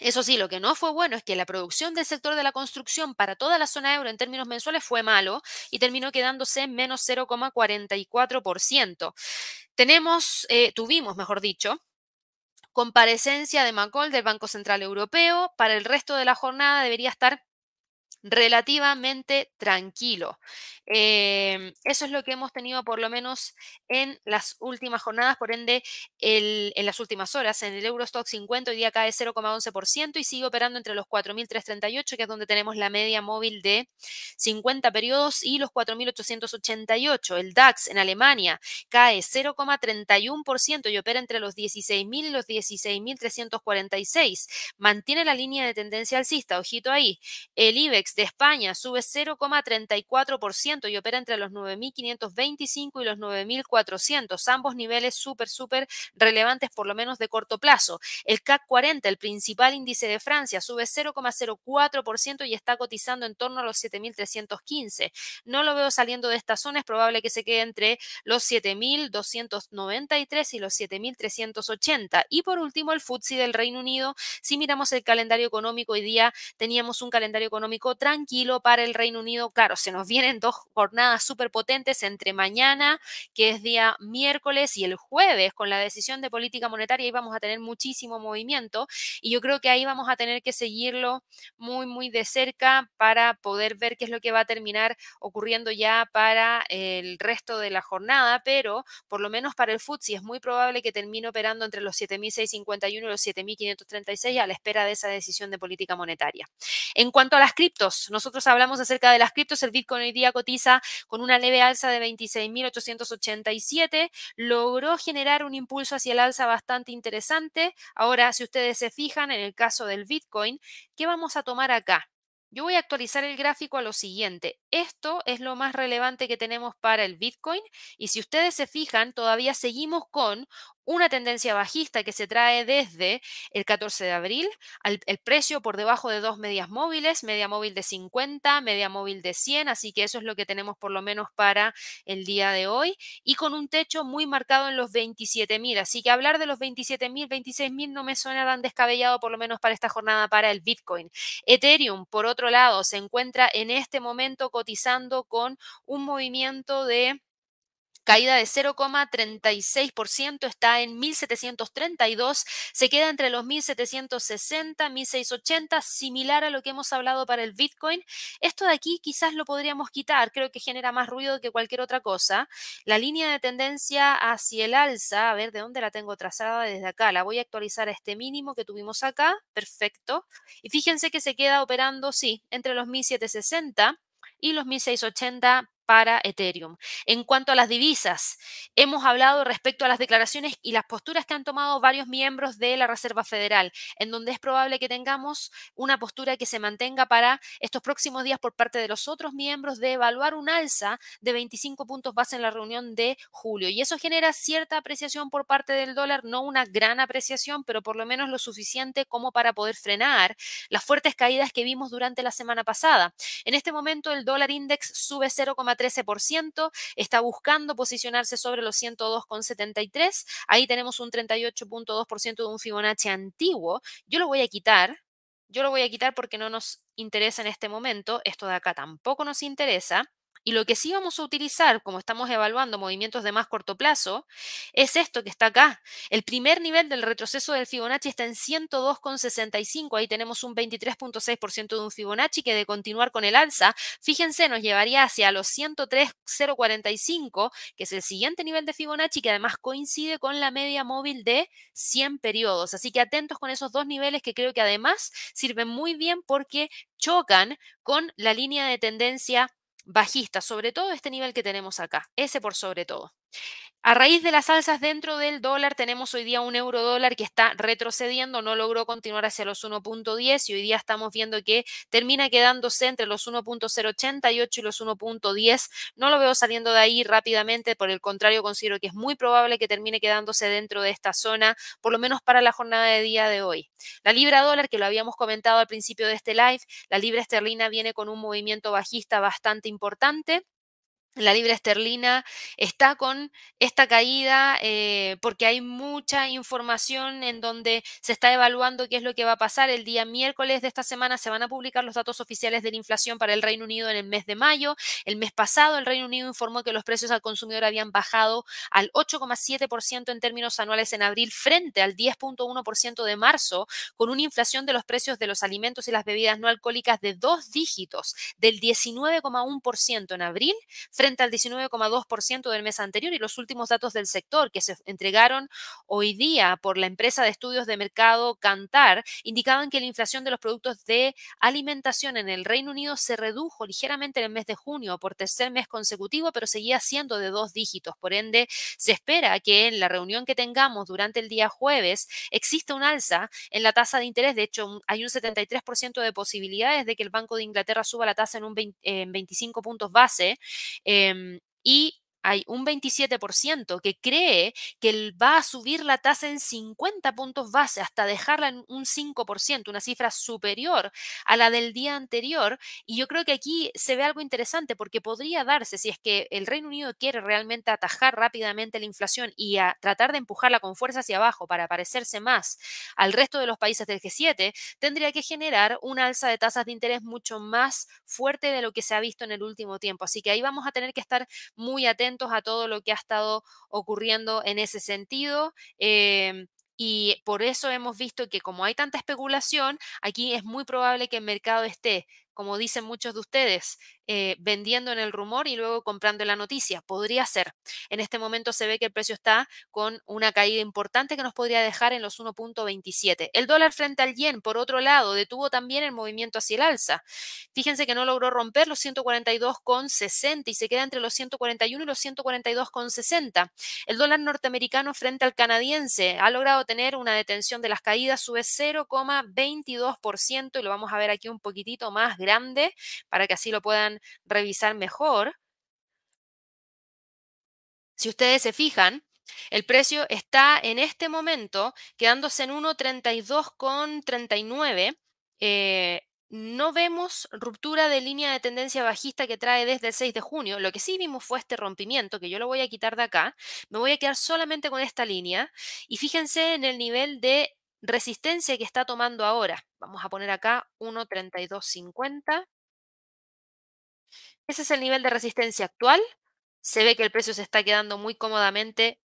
Eso sí, lo que no fue bueno es que la producción del sector de la construcción para toda la zona euro en términos mensuales fue malo y terminó quedándose en menos 0,44%. Tenemos, eh, tuvimos, mejor dicho, comparecencia de Macol del Banco Central Europeo. Para el resto de la jornada debería estar relativamente tranquilo. Em, eso es lo que hemos tenido por lo menos en las últimas jornadas, por ende, en las últimas horas. En el Eurostock 50 hoy día cae 0,11% y sigue operando entre los 4.338, que es donde tenemos la media móvil de 50 periodos, y los 4.888. El DAX en Alemania cae 0,31% y opera entre los 16.000 y los 16.346. Mantiene la línea de tendencia alcista, ojito ahí. El IBEX de España sube 0,34% y opera entre los 9.525 y los 9.400, ambos niveles súper, súper relevantes por lo menos de corto plazo. El CAC 40, el principal índice de Francia, sube 0,04% y está cotizando en torno a los 7.315. No lo veo saliendo de esta zona, es probable que se quede entre los 7.293 y los 7.380. Y por último, el FTSE del Reino Unido, si miramos el calendario económico, hoy día teníamos un calendario económico tranquilo para el Reino Unido. Claro, se nos vienen dos jornadas súper potentes entre mañana, que es día miércoles, y el jueves con la decisión de política monetaria, y vamos a tener muchísimo movimiento. Y yo creo que ahí vamos a tener que seguirlo muy, muy de cerca para poder ver qué es lo que va a terminar ocurriendo ya para el resto de la jornada, pero por lo menos para el FTSE es muy probable que termine operando entre los 7.651 y los 7.536 a la espera de esa decisión de política monetaria. En cuanto a las criptos, nosotros hablamos acerca de las criptos, el Bitcoin hoy día cotiza con una leve alza de 26.887, logró generar un impulso hacia el alza bastante interesante. Ahora, si ustedes se fijan en el caso del Bitcoin, ¿qué vamos a tomar acá? Yo voy a actualizar el gráfico a lo siguiente. Esto es lo más relevante que tenemos para el Bitcoin y si ustedes se fijan, todavía seguimos con una tendencia bajista que se trae desde el 14 de abril, el precio por debajo de dos medias móviles, media móvil de 50, media móvil de 100, así que eso es lo que tenemos por lo menos para el día de hoy, y con un techo muy marcado en los 27.000, así que hablar de los 27.000, 26.000 no me suena tan descabellado por lo menos para esta jornada para el Bitcoin. Ethereum, por otro lado, se encuentra en este momento cotizando con un movimiento de caída de 0,36%, está en 1732, se queda entre los 1760, 1680, similar a lo que hemos hablado para el Bitcoin. Esto de aquí quizás lo podríamos quitar, creo que genera más ruido que cualquier otra cosa. La línea de tendencia hacia el alza, a ver de dónde la tengo trazada desde acá, la voy a actualizar a este mínimo que tuvimos acá, perfecto. Y fíjense que se queda operando, sí, entre los 1760 y los 1680 para Ethereum. En cuanto a las divisas, hemos hablado respecto a las declaraciones y las posturas que han tomado varios miembros de la Reserva Federal, en donde es probable que tengamos una postura que se mantenga para estos próximos días por parte de los otros miembros de evaluar un alza de 25 puntos base en la reunión de julio. Y eso genera cierta apreciación por parte del dólar, no una gran apreciación, pero por lo menos lo suficiente como para poder frenar las fuertes caídas que vimos durante la semana pasada. En este momento el dólar index sube 0,3 13%, está buscando posicionarse sobre los 102,73. Ahí tenemos un 38.2% de un Fibonacci antiguo. Yo lo voy a quitar. Yo lo voy a quitar porque no nos interesa en este momento. Esto de acá tampoco nos interesa. Y lo que sí vamos a utilizar, como estamos evaluando movimientos de más corto plazo, es esto que está acá. El primer nivel del retroceso del Fibonacci está en 102,65. Ahí tenemos un 23,6% de un Fibonacci que de continuar con el alza, fíjense, nos llevaría hacia los 103,045, que es el siguiente nivel de Fibonacci, que además coincide con la media móvil de 100 periodos. Así que atentos con esos dos niveles que creo que además sirven muy bien porque chocan con la línea de tendencia bajista, sobre todo este nivel que tenemos acá, ese por sobre todo. A raíz de las alzas dentro del dólar, tenemos hoy día un euro dólar que está retrocediendo, no logró continuar hacia los 1.10 y hoy día estamos viendo que termina quedándose entre los 1.088 y los 1.10. No lo veo saliendo de ahí rápidamente, por el contrario, considero que es muy probable que termine quedándose dentro de esta zona, por lo menos para la jornada de día de hoy. La libra dólar, que lo habíamos comentado al principio de este live, la libra esterlina viene con un movimiento bajista bastante importante La libra esterlina está con esta caída eh, porque hay mucha información en donde se está evaluando qué es lo que va a pasar. El día miércoles de esta semana se van a publicar los datos oficiales de la inflación para el Reino Unido en el mes de mayo. El mes pasado el Reino Unido informó que los precios al consumidor habían bajado al 8,7% en términos anuales en abril frente al 10,1% de marzo, con una inflación de los precios de los alimentos y las bebidas no alcohólicas de dos dígitos, del 19,1% en abril frente al 19,2% del mes anterior y los últimos datos del sector que se entregaron hoy día por la empresa de estudios de mercado Cantar indicaban que la inflación de los productos de alimentación en el Reino Unido se redujo ligeramente en el mes de junio por tercer mes consecutivo, pero seguía siendo de dos dígitos. Por ende, se espera que en la reunión que tengamos durante el día jueves exista un alza en la tasa de interés. De hecho, hay un 73% de posibilidades de que el Banco de Inglaterra suba la tasa en, un 20, en 25 puntos base. Em, y hay un 27% que cree que va a subir la tasa en 50 puntos base hasta dejarla en un 5%, una cifra superior a la del día anterior. Y yo creo que aquí se ve algo interesante porque podría darse, si es que el Reino Unido quiere realmente atajar rápidamente la inflación y a tratar de empujarla con fuerza hacia abajo para parecerse más al resto de los países del G7, tendría que generar una alza de tasas de interés mucho más fuerte de lo que se ha visto en el último tiempo. Así que ahí vamos a tener que estar muy atentos a todo lo que ha estado ocurriendo en ese sentido. Em, y por eso hemos visto que como hay tanta especulación, aquí es muy probable que el mercado esté como dicen muchos de ustedes, eh, vendiendo en el rumor y luego comprando la noticia. Podría ser. En este momento se ve que el precio está con una caída importante que nos podría dejar en los 1.27. El dólar frente al yen, por otro lado, detuvo también el movimiento hacia el alza. Fíjense que no logró romper los 142,60 y se queda entre los 141 y los 142,60. El dólar norteamericano frente al canadiense ha logrado tener una detención de las caídas, sube 0,22% y lo vamos a ver aquí un poquitito más grande para que así lo puedan revisar mejor. Si ustedes se fijan, el precio está en este momento quedándose en 1.32,39. Eh, no vemos ruptura de línea de tendencia bajista que trae desde el 6 de junio. Lo que sí vimos fue este rompimiento, que yo lo voy a quitar de acá. Me voy a quedar solamente con esta línea. Y fíjense en el nivel de resistencia que está tomando ahora. Vamos a poner acá 1.3250. Ese es el nivel de resistencia actual. Se ve que el precio se está quedando muy cómodamente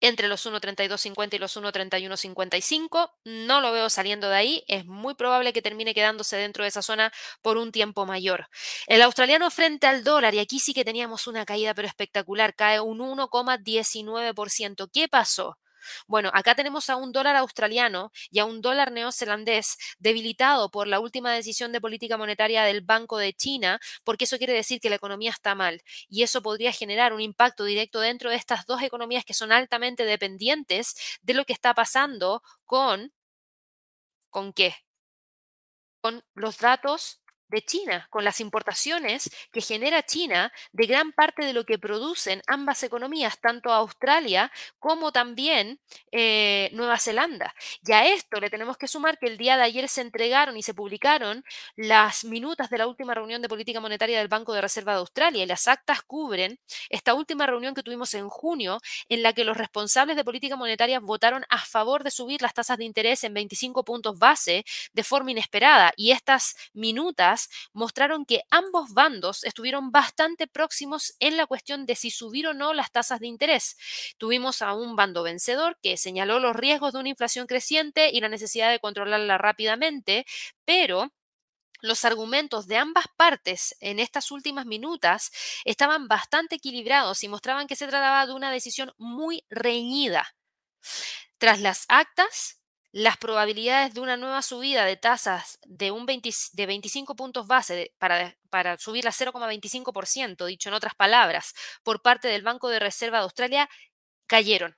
entre los 1.3250 y los 1.3155. No lo veo saliendo de ahí. Es muy probable que termine quedándose dentro de esa zona por un tiempo mayor. El australiano frente al dólar, y aquí sí que teníamos una caída pero espectacular, cae un 1,19%. ¿Qué pasó? Bueno, acá tenemos a un dólar australiano y a un dólar neozelandés debilitado por la última decisión de política monetaria del Banco de China, porque eso quiere decir que la economía está mal y eso podría generar un impacto directo dentro de estas dos economías que son altamente dependientes de lo que está pasando con ¿con qué? Con los datos de China, con las importaciones que genera China de gran parte de lo que producen ambas economías, tanto Australia como también eh, Nueva Zelanda. Y a esto le tenemos que sumar que el día de ayer se entregaron y se publicaron las minutas de la última reunión de política monetaria del Banco de Reserva de Australia y las actas cubren esta última reunión que tuvimos en junio en la que los responsables de política monetaria votaron a favor de subir las tasas de interés en 25 puntos base de forma inesperada y estas minutas mostraron que ambos bandos estuvieron bastante próximos en la cuestión de si subir o no las tasas de interés. Tuvimos a un bando vencedor que señaló los riesgos de una inflación creciente y la necesidad de controlarla rápidamente, pero los argumentos de ambas partes en estas últimas minutas estaban bastante equilibrados y mostraban que se trataba de una decisión muy reñida. Tras las actas, las probabilidades de una nueva subida de tasas de, un de 25 puntos base para, para subir a 0,25%, dicho en otras palabras, por parte del Banco de Reserva de Australia, cayeron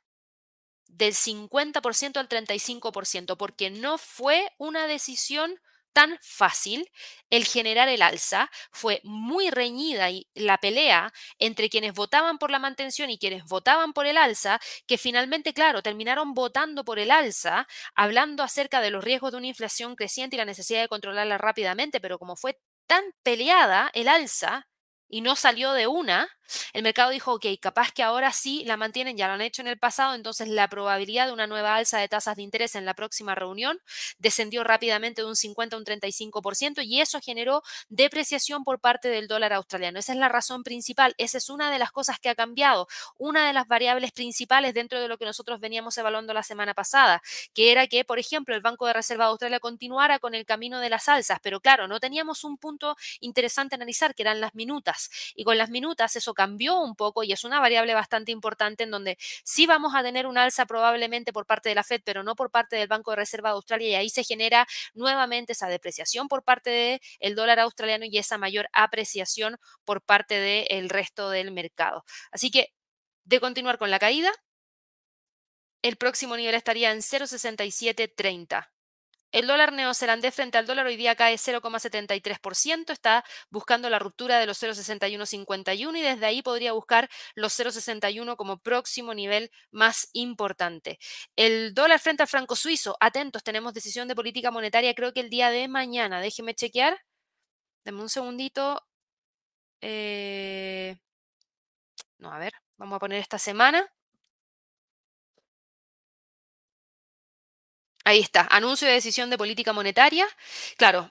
del 50% al 35%, porque no fue una decisión tan fácil el generar el alza, fue muy reñida y la pelea entre quienes votaban por la mantención y quienes votaban por el alza, que finalmente, claro, terminaron votando por el alza, hablando acerca de los riesgos de una inflación creciente y la necesidad de controlarla rápidamente, pero como fue tan peleada el alza, y no salió de una, el mercado dijo, ok, capaz que ahora sí la mantienen, ya lo han hecho en el pasado, entonces la probabilidad de una nueva alza de tasas de interés en la próxima reunión descendió rápidamente de un 50 a un 35% y eso generó depreciación por parte del dólar australiano. Esa es la razón principal, esa es una de las cosas que ha cambiado, una de las variables principales dentro de lo que nosotros veníamos evaluando la semana pasada, que era que, por ejemplo, el Banco de Reserva de Australia continuara con el camino de las alzas, pero claro, no teníamos un punto interesante analizar, que eran las minutas. Y con las minutas eso cambió un poco y es una variable bastante importante en donde sí vamos a tener un alza probablemente por parte de la Fed, pero no por parte del Banco de Reserva de Australia y ahí se genera nuevamente esa depreciación por parte del dólar australiano y esa mayor apreciación por parte del resto del mercado. Así que de continuar con la caída, el próximo nivel estaría en 0,6730. El dólar neozelandés frente al dólar hoy día cae 0,73%, está buscando la ruptura de los 0,6151 y desde ahí podría buscar los 0,61 como próximo nivel más importante. El dólar frente al franco suizo, atentos, tenemos decisión de política monetaria creo que el día de mañana, déjeme chequear, denme un segundito. Eh, no, a ver, vamos a poner esta semana. Ahí está, anuncio de decisión de política monetaria. Claro,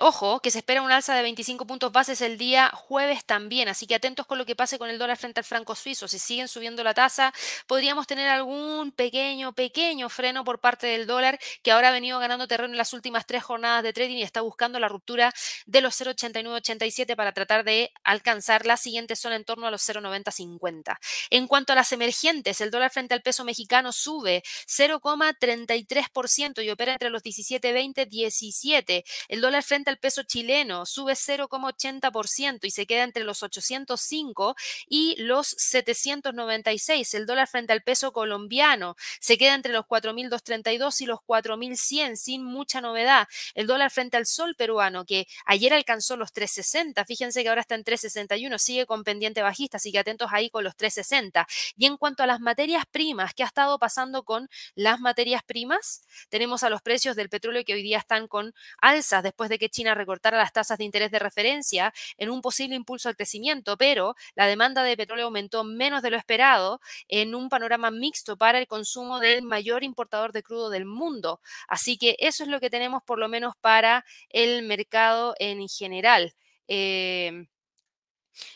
ojo, que se espera un alza de 25 puntos bases el día jueves también, así que atentos con lo que pase con el dólar frente al franco suizo. Si siguen subiendo la tasa, podríamos tener algún pequeño, pequeño freno por parte del dólar, que ahora ha venido ganando terreno en las últimas tres jornadas de trading y está buscando la ruptura de los 0,8987 para tratar de alcanzar la siguiente zona en torno a los 0,9050. En cuanto a las emergentes, el dólar frente al peso mexicano sube 0,33% y opera entre los 17,20 y 17. El dólar frente al peso chileno sube 0,80% y se queda entre los 805 y los 796. El dólar frente al peso colombiano se queda entre los 4.232 y los 4.100 sin mucha novedad. El dólar frente al sol peruano que ayer alcanzó los 360, fíjense que ahora está en 361, sigue con pendiente bajista, así que atentos ahí con los 360. Y en cuanto a las materias primas, ¿qué ha estado pasando con las materias primas? Tenemos a los precios del petróleo que hoy día están con alzas después de que China recortara las tasas de interés de referencia en un posible impulso al crecimiento, pero la demanda de petróleo aumentó menos de lo esperado en un panorama mixto para el consumo del mayor importador de crudo del mundo. Así que eso es lo que tenemos por lo menos para el mercado en general. Em,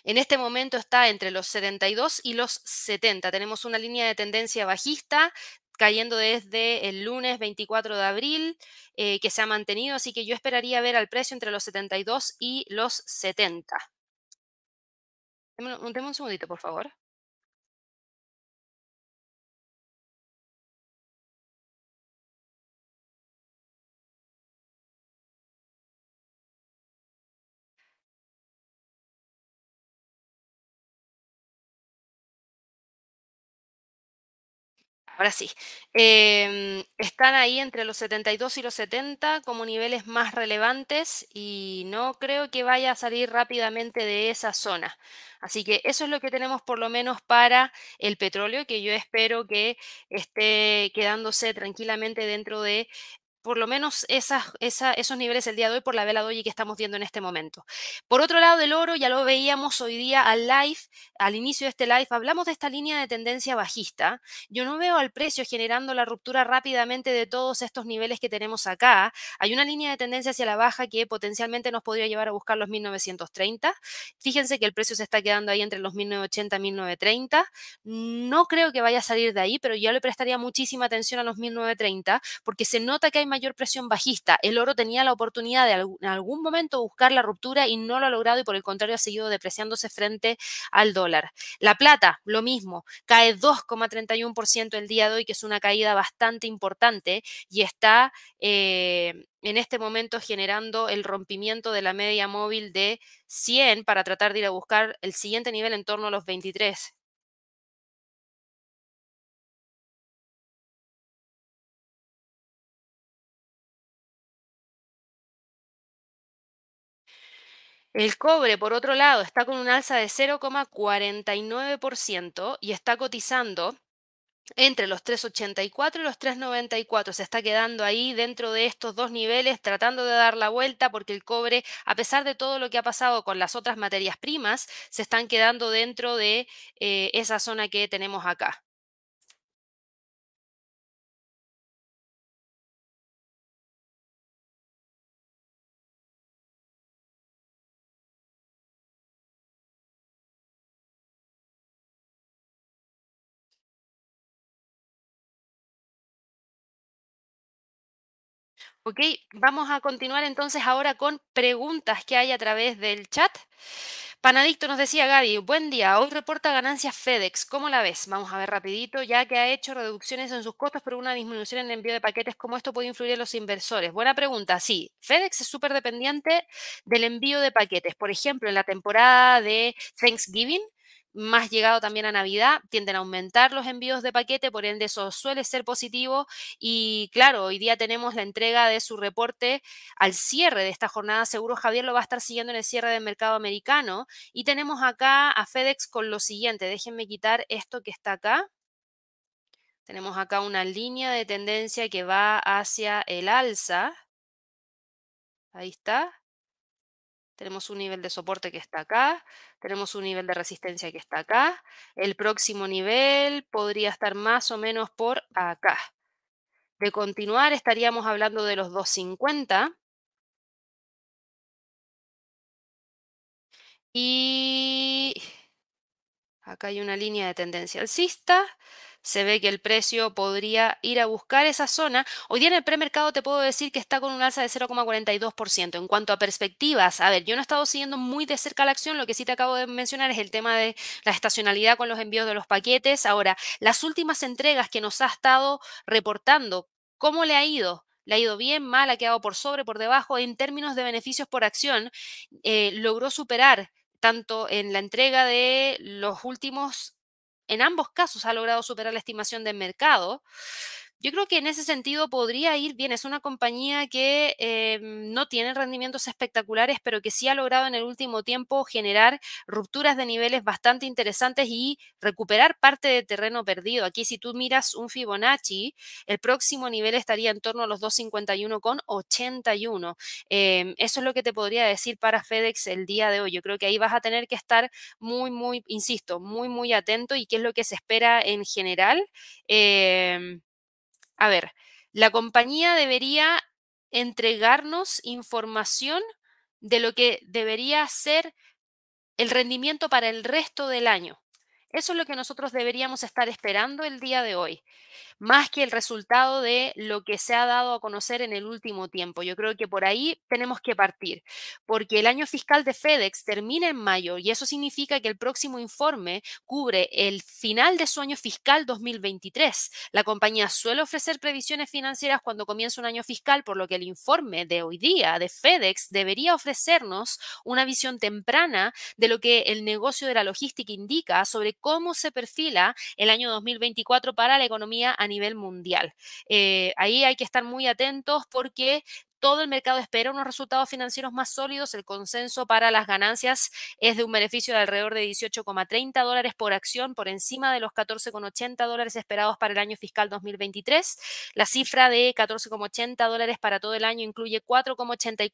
en este momento está entre los 72 y los 70. Tenemos una línea de tendencia bajista cayendo desde el lunes 24 de abril, eh, que se ha mantenido, así que yo esperaría ver al precio entre los 72 y los 70. Deme un, un segundito, por favor. Ahora sí. Em, están ahí entre los 72 y los 70 como niveles más relevantes y no creo que vaya a salir rápidamente de esa zona. Así que eso es lo que tenemos por lo menos para el petróleo, que yo espero que esté quedándose tranquilamente dentro de por lo menos esas, esos niveles el día de hoy por la vela doji que estamos viendo en este momento. Por otro lado, el oro ya lo veíamos hoy día al live, al inicio de este live, hablamos de esta línea de tendencia bajista. Yo no veo al precio generando la ruptura rápidamente de todos estos niveles que tenemos acá. Hay una línea de tendencia hacia la baja que potencialmente nos podría llevar a buscar los 1930. Fíjense que el precio se está quedando ahí entre los 1980 y 1930. No creo que vaya a salir de ahí, pero yo le prestaría muchísima atención a los 1930 porque se nota que hay mayor presión bajista. El oro tenía la oportunidad de en algún momento buscar la ruptura y no lo ha logrado y por el contrario ha seguido depreciándose frente al dólar. La plata, lo mismo, cae 2,31% el día de hoy, que es una caída bastante importante y está eh, en este momento generando el rompimiento de la media móvil de 100 para tratar de ir a buscar el siguiente nivel en torno a los 23. El cobre, por otro lado, está con un alza de 0,49% y está cotizando entre los 3.84 y los 3.94. Se está quedando ahí dentro de estos dos niveles, tratando de dar la vuelta porque el cobre, a pesar de todo lo que ha pasado con las otras materias primas, se están quedando dentro de eh, esa zona que tenemos acá. Ok, vamos a continuar entonces ahora con preguntas que hay a través del chat. Panadicto nos decía Gaby, buen día, hoy reporta ganancias FedEx, ¿cómo la ves? Vamos a ver rapidito, ya que ha hecho reducciones en sus costos, pero una disminución en el envío de paquetes, ¿cómo esto puede influir en los inversores? Buena pregunta, sí, FedEx es súper dependiente del envío de paquetes. Por ejemplo, en la temporada de Thanksgiving, más llegado también a Navidad, tienden a aumentar los envíos de paquete, por ende eso suele ser positivo y claro, hoy día tenemos la entrega de su reporte al cierre de esta jornada, seguro Javier lo va a estar siguiendo en el cierre del mercado americano y tenemos acá a FedEx con lo siguiente, déjenme quitar esto que está acá. Tenemos acá una línea de tendencia que va hacia el alza. Ahí está. Tenemos un nivel de soporte que está acá, tenemos un nivel de resistencia que está acá. El próximo nivel podría estar más o menos por acá. De continuar, estaríamos hablando de los 250. Y acá hay una línea de tendencia alcista se ve que el precio podría ir a buscar esa zona. Hoy día en el premercado te puedo decir que está con un alza de 0,42%. En cuanto a perspectivas, a ver, yo no he estado siguiendo muy de cerca la acción, lo que sí te acabo de mencionar es el tema de la estacionalidad con los envíos de los paquetes. Ahora, las últimas entregas que nos ha estado reportando, ¿cómo le ha ido? le ha ido bien, mal, ha quedado por sobre, por debajo. En términos de beneficios por acción, eh, logró superar tanto en la entrega de los últimos en ambos casos ha logrado superar la estimación del mercado. Yo creo que en ese sentido podría ir bien. Es una compañía que em, no tiene rendimientos espectaculares, pero que sí ha logrado en el último tiempo generar rupturas de niveles bastante interesantes y recuperar parte de terreno perdido. Aquí si tú miras un Fibonacci, el próximo nivel estaría en torno a los 251,81. Eh, em, eso es lo que te podría decir para FedEx el día de hoy. Yo creo que ahí vas a tener que estar muy, muy, insisto, muy, muy atento y qué es lo que se espera en general. Eh, a ver, la compañía debería entregarnos información de lo que debería ser el rendimiento para el resto del año. Eso es lo que nosotros deberíamos estar esperando el día de hoy más que el resultado de lo que se ha dado a conocer en el último tiempo. Yo creo que por ahí tenemos que partir, porque el año fiscal de FedEx termina en mayo y eso significa que el próximo informe cubre el final de su año fiscal 2023. La compañía suele ofrecer previsiones financieras cuando comienza un año fiscal, por lo que el informe de hoy día de FedEx debería ofrecernos una visión temprana de lo que el negocio de la logística indica sobre cómo se perfila el año 2024 para la economía a nivel mundial. Eh, ahí hay que estar muy atentos porque todo el mercado espera unos resultados financieros más sólidos. El consenso para las ganancias es de un beneficio de alrededor de 18,30 dólares por acción, por encima de los 14,80 dólares esperados para el año fiscal 2023. La cifra de 14,80 dólares para todo el año incluye 4,84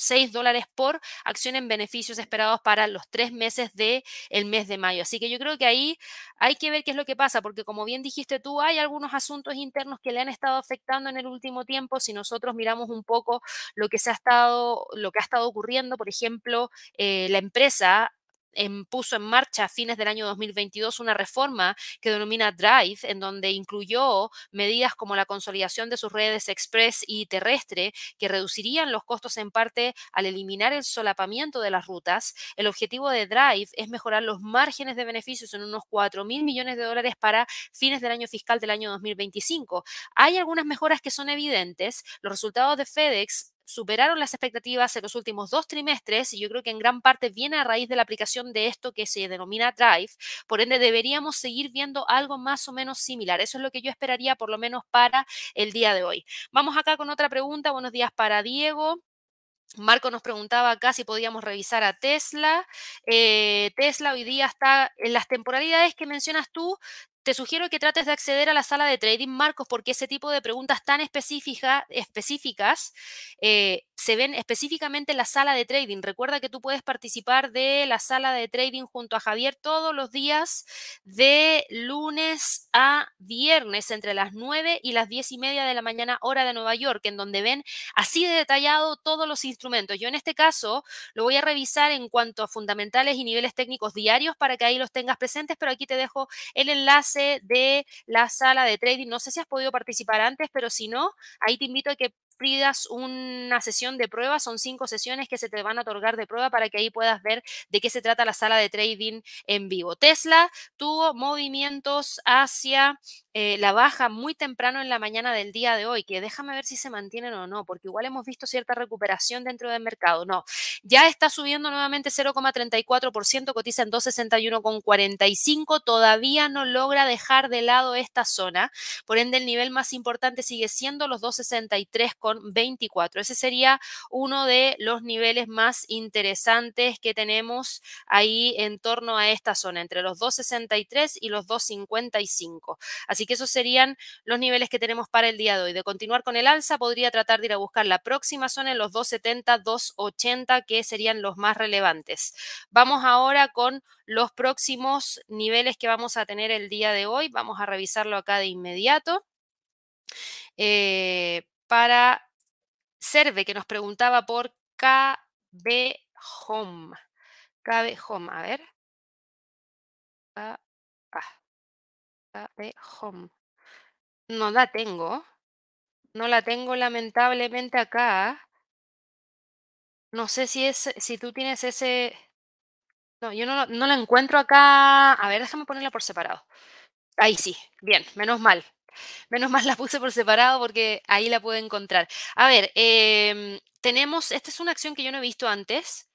6 dólares por acción en beneficios esperados para los tres meses del el mes de mayo. Así que yo creo que ahí hay que ver qué es lo que pasa, porque como bien dijiste tú, hay algunos asuntos internos que le han estado afectando en el último tiempo. Si nosotros miramos un poco lo que se ha estado, lo que ha estado ocurriendo, por ejemplo, eh, la empresa puso en marcha a fines del año 2022 una reforma que denomina Drive, en donde incluyó medidas como la consolidación de sus redes express y terrestre, que reducirían los costos en parte al eliminar el solapamiento de las rutas. El objetivo de Drive es mejorar los márgenes de beneficios en unos 4 mil millones de dólares para fines del año fiscal del año 2025. Hay algunas mejoras que son evidentes. Los resultados de FedEx superaron las expectativas en los últimos dos trimestres y yo creo que en gran parte viene a raíz de la aplicación de esto que se denomina Drive. Por ende, deberíamos seguir viendo algo más o menos similar. Eso es lo que yo esperaría por lo menos para el día de hoy. Vamos acá con otra pregunta. Buenos días para Diego. Marco nos preguntaba acá si podíamos revisar a Tesla. Eh, Tesla hoy día está en las temporalidades que mencionas tú, te sugiero que trates de acceder a la sala de trading, Marcos, porque ese tipo de preguntas tan específica, específicas eh, se ven específicamente en la sala de trading. Recuerda que tú puedes participar de la sala de trading junto a Javier todos los días de lunes a viernes entre las 9 y las 10 y media de la mañana hora de Nueva York, en donde ven así de detallado todos los instrumentos. Yo en este caso lo voy a revisar en cuanto a fundamentales y niveles técnicos diarios para que ahí los tengas presentes, pero aquí te dejo el enlace de la sala de trading. No sé si has podido participar antes, pero si no, ahí te invito a que pidas una sesión de prueba, son cinco sesiones que se te van a otorgar de prueba para que ahí puedas ver de qué se trata la sala de trading en vivo. Tesla tuvo movimientos hacia eh, la baja muy temprano en la mañana del día de hoy, que déjame ver si se mantienen o no, porque igual hemos visto cierta recuperación dentro del mercado. No, ya está subiendo nuevamente 0,34%, cotiza en 261,45, todavía no logra dejar de lado esta zona, por ende el nivel más importante sigue siendo los 263 24. Ese sería uno de los niveles más interesantes que tenemos ahí en torno a esta zona, entre los 263 y los 255. Así que esos serían los niveles que tenemos para el día de hoy. De continuar con el alza, podría tratar de ir a buscar la próxima zona en los 270, 280, que serían los más relevantes. Vamos ahora con los próximos niveles que vamos a tener el día de hoy. Vamos a revisarlo acá de inmediato. Eh, para Serve, que nos preguntaba por KB Home. KB Home, a ver. KB Home. No la tengo. No la tengo lamentablemente acá. No sé si es, si tú tienes ese. No, yo no, no la encuentro acá. A ver, déjame ponerla por separado. Ahí sí, bien, menos mal. Menos mal la puse por separado porque ahí la puedo encontrar. A ver, em, tenemos, esta es una acción que yo no he visto antes.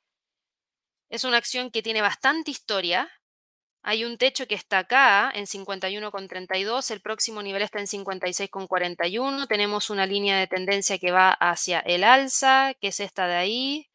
Es una acción que tiene bastante historia. Hay un techo que está acá en 51,32, el próximo nivel está en 56,41. Tenemos una línea de tendencia que va hacia el alza, que es esta de ahí.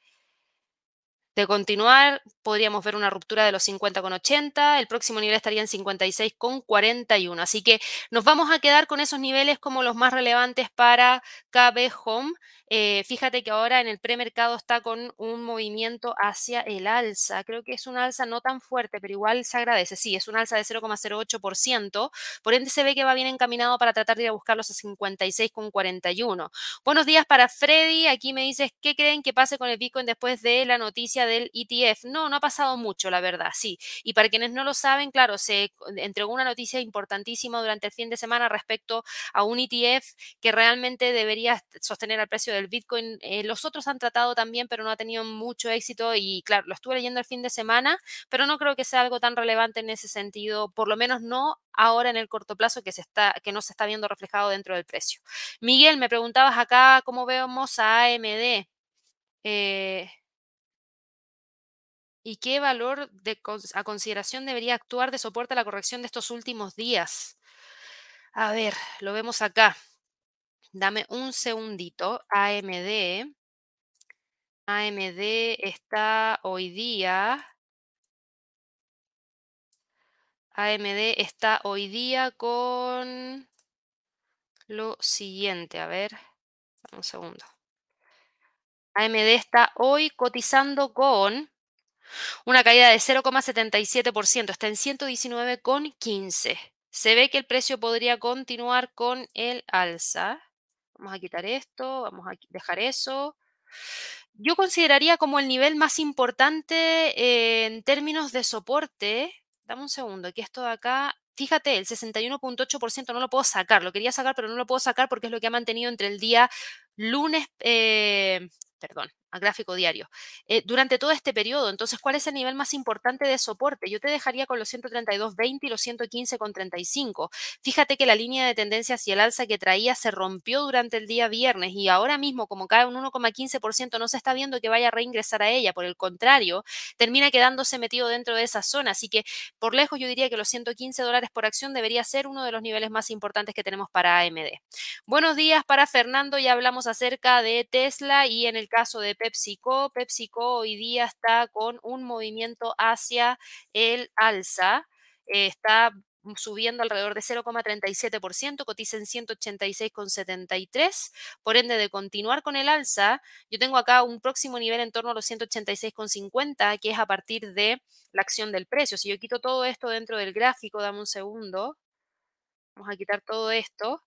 De continuar, podríamos ver una ruptura de los 50,80, el próximo nivel estaría en 56,41. Así que nos vamos a quedar con esos niveles como los más relevantes para KB Home. Eh, fíjate que ahora en el premercado está con un movimiento hacia el alza. Creo que es un alza no tan fuerte, pero igual se agradece. Sí, es un alza de 0,08%. Por ende, se ve que va bien encaminado para tratar de ir a buscarlos a 56,41. Buenos días para Freddy. Aquí me dices, ¿qué creen que pase con el Bitcoin después de la noticia del ETF? No, no ha pasado mucho, la verdad, sí. Y para quienes no lo saben, claro, se entregó una noticia importantísima durante el fin de semana respecto a un ETF que realmente debería sostener el precio de el Bitcoin, eh, los otros han tratado también, pero no ha tenido mucho éxito y claro, lo estuve leyendo el fin de semana, pero no creo que sea algo tan relevante en ese sentido, por lo menos no ahora en el corto plazo que, se está, que no se está viendo reflejado dentro del precio. Miguel, me preguntabas acá cómo vemos a AMD. Eh, ¿Y qué valor a consideración debería actuar de soporte a la corrección de estos últimos días? A ver, lo vemos acá. Dame un segundito. AMD. AMD está hoy día. AMD está hoy día con lo siguiente. A ver, un segundo. AMD está hoy cotizando con una caída de 0,77%. Está en 119,15. Se ve que el precio podría continuar con el alza. Vamos a quitar esto, vamos a dejar eso. Yo consideraría como el nivel más importante eh, en términos de soporte. Dame un segundo, que esto de acá, fíjate, el 61.8% no lo puedo sacar. Lo quería sacar, pero no lo puedo sacar porque es lo que ha mantenido entre el día lunes, eh, perdón, a gráfico diario, eh, durante todo este periodo. Entonces, ¿cuál es el nivel más importante de soporte? Yo te dejaría con los 132.20 y los 115.35. Fíjate que la línea de tendencia hacia el alza que traía se rompió durante el día viernes y ahora mismo, como cae un 1,15%, no se está viendo que vaya a reingresar a ella. Por el contrario, termina quedándose metido dentro de esa zona. Así que, por lejos, yo diría que los 115 dólares por acción debería ser uno de los niveles más importantes que tenemos para AMD. Buenos días para Fernando. Ya hablamos acerca de Tesla y en el caso de PepsiCo. PepsiCo hoy día está con un movimiento hacia el alza. está subiendo alrededor de 0,37%, cotiza en 186,73. Por ende, de continuar con el alza, yo tengo acá un próximo nivel en torno a los 186,50, que es a partir de la acción del precio. Si yo quito todo esto dentro del gráfico, dame un segundo. Vamos a quitar todo esto.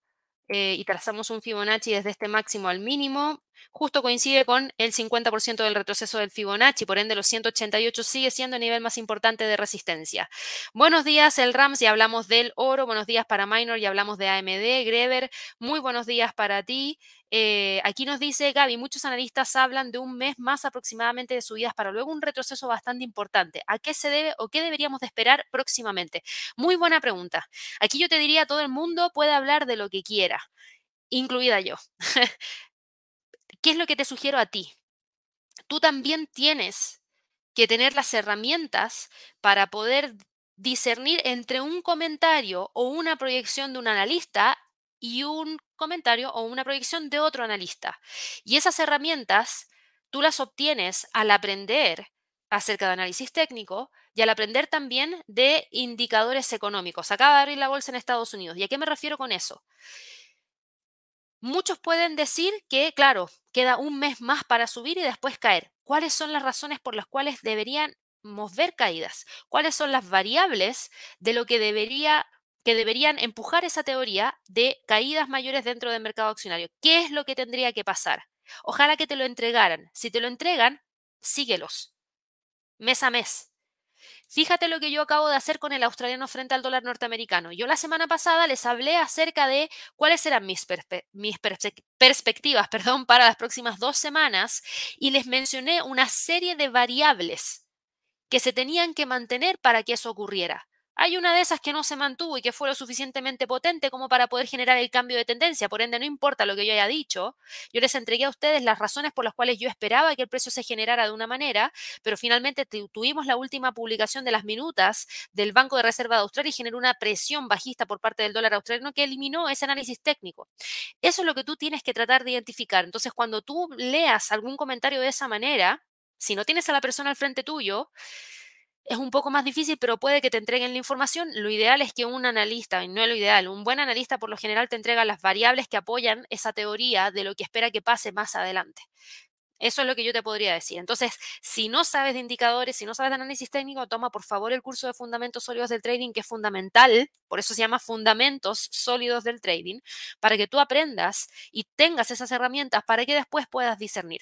Eh, y trazamos un Fibonacci desde este máximo al mínimo, justo coincide con el 50% del retroceso del Fibonacci, por ende los 188 sigue siendo el nivel más importante de resistencia. Buenos días, el Rams, ya hablamos del oro, buenos días para Minor, ya hablamos de AMD, Greber, muy buenos días para ti. Eh, aquí nos dice Gaby, muchos analistas hablan de un mes más aproximadamente de subidas para luego un retroceso bastante importante. ¿A qué se debe o qué deberíamos de esperar próximamente? Muy buena pregunta. Aquí yo te diría, todo el mundo puede hablar de lo que quiera, incluida yo. ¿Qué es lo que te sugiero a ti? Tú también tienes que tener las herramientas para poder discernir entre un comentario o una proyección de un analista y un comentario o una proyección de otro analista. Y esas herramientas tú las obtienes al aprender acerca de análisis técnico y al aprender también de indicadores económicos. Acaba de abrir la bolsa en Estados Unidos. ¿Y a qué me refiero con eso? Muchos pueden decir que, claro, queda un mes más para subir y después caer. ¿Cuáles son las razones por las cuales deberíamos ver caídas? ¿Cuáles son las variables de lo que debería que deberían empujar esa teoría de caídas mayores dentro del mercado accionario. ¿Qué es lo que tendría que pasar? Ojalá que te lo entregaran. Si te lo entregan, síguelos. Mes a mes. Fíjate lo que yo acabo de hacer con el australiano frente al dólar norteamericano. Yo la semana pasada les hablé acerca de cuáles eran mis, perspectivas perdón, para las próximas dos semanas y les mencioné una serie de variables que se tenían que mantener para que eso ocurriera. Hay una de esas que no se mantuvo y que fue lo suficientemente potente como para poder generar el cambio de tendencia. Por ende, no importa lo que yo haya dicho, yo les entregué a ustedes las razones por las cuales yo esperaba que el precio se generara de una manera, pero finalmente tuvimos la última publicación de las minutas del Banco de Reserva de Australia y generó una presión bajista por parte del dólar australiano que eliminó ese análisis técnico. Eso es lo que tú tienes que tratar de identificar. Entonces, cuando tú leas algún comentario de esa manera, si no tienes a la persona al frente tuyo, es un poco más difícil, pero puede que te entreguen la información. Lo ideal es que un analista, y no es lo ideal, un buen analista por lo general te entrega las variables que apoyan esa teoría de lo que espera que pase más adelante. Eso es lo que yo te podría decir. Entonces, si no sabes de indicadores, si no sabes de análisis técnico, toma por favor el curso de Fundamentos Sólidos del Trading, que es fundamental, por eso se llama Fundamentos Sólidos del Trading, para que tú aprendas y tengas esas herramientas para que después puedas discernir.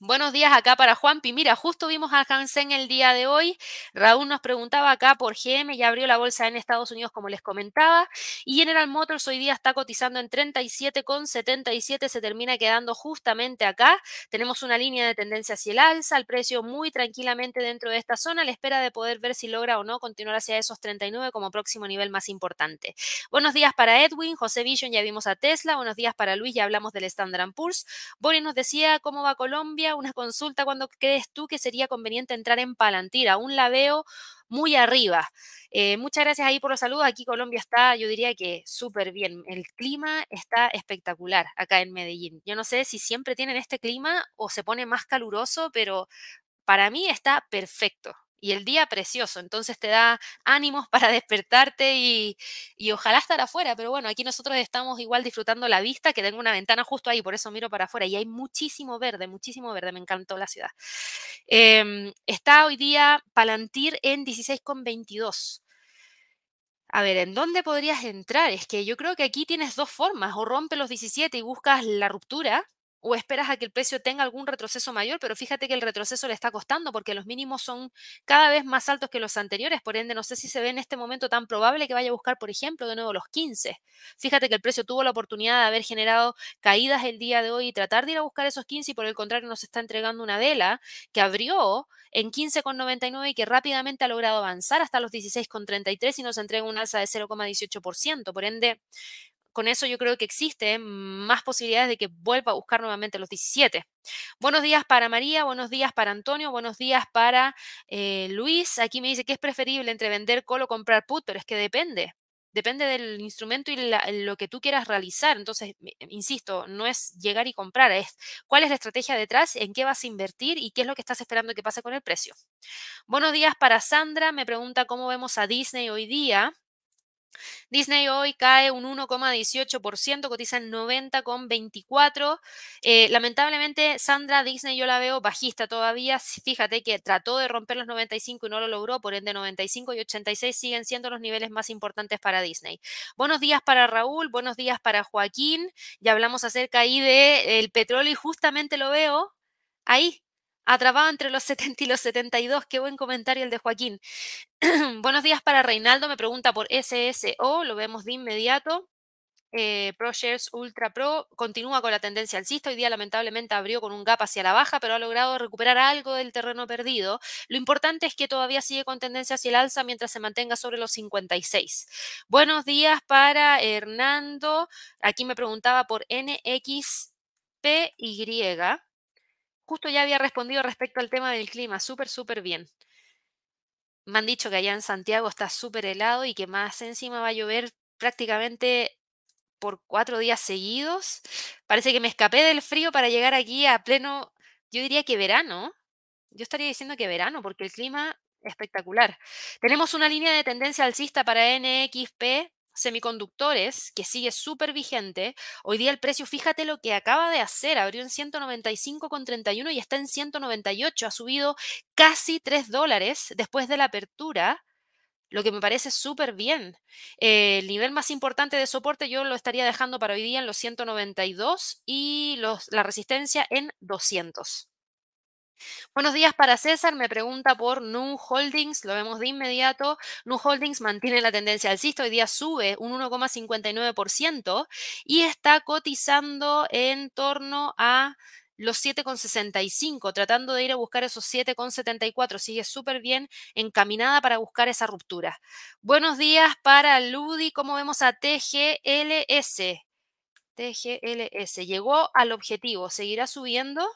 Buenos días acá para Juanpi. Mira, justo vimos a Hansen el día de hoy. Raúl nos preguntaba acá por GM, ya abrió la bolsa en Estados Unidos, como les comentaba. Y General Motors hoy día está cotizando en 37,77, se termina quedando justamente acá. Tenemos una línea de tendencia hacia el alza, el precio muy tranquilamente dentro de esta zona, a la espera de poder ver si logra o no continuar hacia esos 39 como próximo nivel más importante. Buenos días para Edwin, José Vision, ya vimos a Tesla. Buenos días para Luis, ya hablamos del Standard Poor's. Boris nos decía cómo va Colombia una consulta cuando crees tú que sería conveniente entrar en Palantir. Aún la veo muy arriba. Eh, muchas gracias ahí por los saludos. Aquí Colombia está, yo diría que súper bien. El clima está espectacular acá en Medellín. Yo no sé si siempre tienen este clima o se pone más caluroso, pero para mí está perfecto y el día precioso, entonces te da ánimos para despertarte y, ojalá estar afuera, pero bueno, aquí nosotros estamos igual disfrutando la vista, que tengo una ventana justo ahí, por eso miro para afuera y hay muchísimo verde, muchísimo verde, me encantó la ciudad. Em, está hoy día Palantir en 16,22. A ver, ¿en dónde podrías entrar? Es que yo creo que aquí tienes dos formas, o rompe los 17 y buscas la ruptura, o esperas a que el precio tenga algún retroceso mayor, pero fíjate que el retroceso le está costando porque los mínimos son cada vez más altos que los anteriores, por ende no sé si se ve en este momento tan probable que vaya a buscar, por ejemplo, de nuevo los 15. Fíjate que el precio tuvo la oportunidad de haber generado caídas el día de hoy y tratar de ir a buscar esos 15 y por el contrario nos está entregando una vela que abrió en 15,99 y que rápidamente ha logrado avanzar hasta los 16,33 y nos entrega un alza de 0,18%. Por ende, con eso yo creo que existe más posibilidades de que vuelva a buscar nuevamente los 17. Buenos días para María, buenos días para Antonio, buenos días para eh, Luis. Aquí me dice que es preferible entre vender call o comprar put, pero es que depende. Depende del instrumento y lo que tú quieras realizar. Entonces, insisto, no es llegar y comprar, es cuál es la estrategia detrás, en qué vas a invertir y qué es lo que estás esperando que pase con el precio. Buenos días para Sandra, me pregunta cómo vemos a Disney hoy día. Disney hoy cae un 1,18%, cotiza en 90,24. Eh, lamentablemente, Sandra Disney yo la veo bajista todavía. Fíjate que trató de romper los 95 y no lo logró, por ende 95 y 86 siguen siendo los niveles más importantes para Disney. Buenos días para Raúl, buenos días para Joaquín. Ya hablamos acerca ahí del petróleo y justamente lo veo ahí, atrapado entre los 70 y los 72. Qué buen comentario el de Joaquín. Buenos días para Reinaldo, me pregunta por SSO, lo vemos de inmediato. Eh, ProShares Ultra Pro continúa con la tendencia alcista. Hoy día lamentablemente abrió con un gap hacia la baja, pero ha logrado recuperar algo del terreno perdido. Lo importante es que todavía sigue con tendencia hacia el alza mientras se mantenga sobre los 56. Buenos días para Hernando. Aquí me preguntaba por NXPY. Justo ya había respondido respecto al tema del clima. Súper, súper bien. Me han dicho que allá en Santiago está súper helado y que más encima va a llover prácticamente por cuatro días seguidos. Parece que me escapé del frío para llegar aquí a pleno, yo diría que verano. Yo estaría diciendo que verano, porque el clima es espectacular. Tenemos una línea de tendencia alcista para NXP semiconductores, que sigue súper vigente. Hoy día el precio, fíjate lo que acaba de hacer, abrió en 195,31 y está en 198, ha subido casi 3 dólares después de la apertura, lo que me parece súper bien. Eh, el nivel más importante de soporte yo lo estaría dejando para hoy día en los 192 y los, la resistencia en 200. Buenos días para César, me pregunta por Nu Holdings, lo vemos de inmediato. Nu Holdings mantiene la tendencia alcista, hoy día sube un 1,59% y está cotizando en torno a los 7,65, tratando de ir a buscar esos 7,74. Sigue súper bien encaminada para buscar esa ruptura. Buenos días para Ludi, como vemos a TGLS. TGLS llegó al objetivo, seguirá subiendo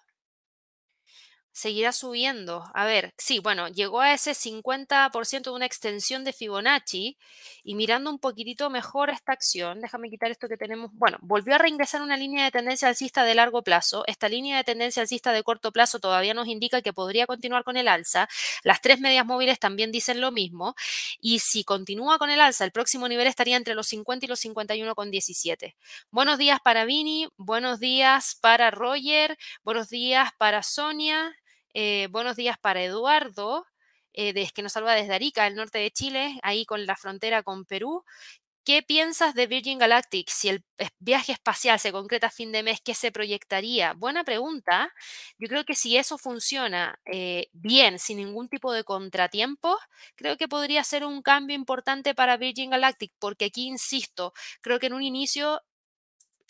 seguirá subiendo. A ver, sí, bueno, llegó a ese 50% de una extensión de Fibonacci y mirando un poquitito mejor esta acción, déjame quitar esto que tenemos, bueno, volvió a reingresar una línea de tendencia alcista de largo plazo. Esta línea de tendencia alcista de corto plazo todavía nos indica que podría continuar con el alza. Las tres medias móviles también dicen lo mismo y si continúa con el alza, el próximo nivel estaría entre los 50 y los 51,17. Buenos días para Vini, buenos días para Roger, buenos días para Sonia. Eh, buenos días para Eduardo, eh, que nos salva desde Arica, el norte de Chile, ahí con la frontera con Perú. ¿Qué piensas de Virgin Galactic? Si el viaje espacial se concreta a fin de mes, ¿qué se proyectaría? Buena pregunta. Yo creo que si eso funciona eh, bien, sin ningún tipo de contratiempo, creo que podría ser un cambio importante para Virgin Galactic, porque aquí, insisto, creo que en un inicio,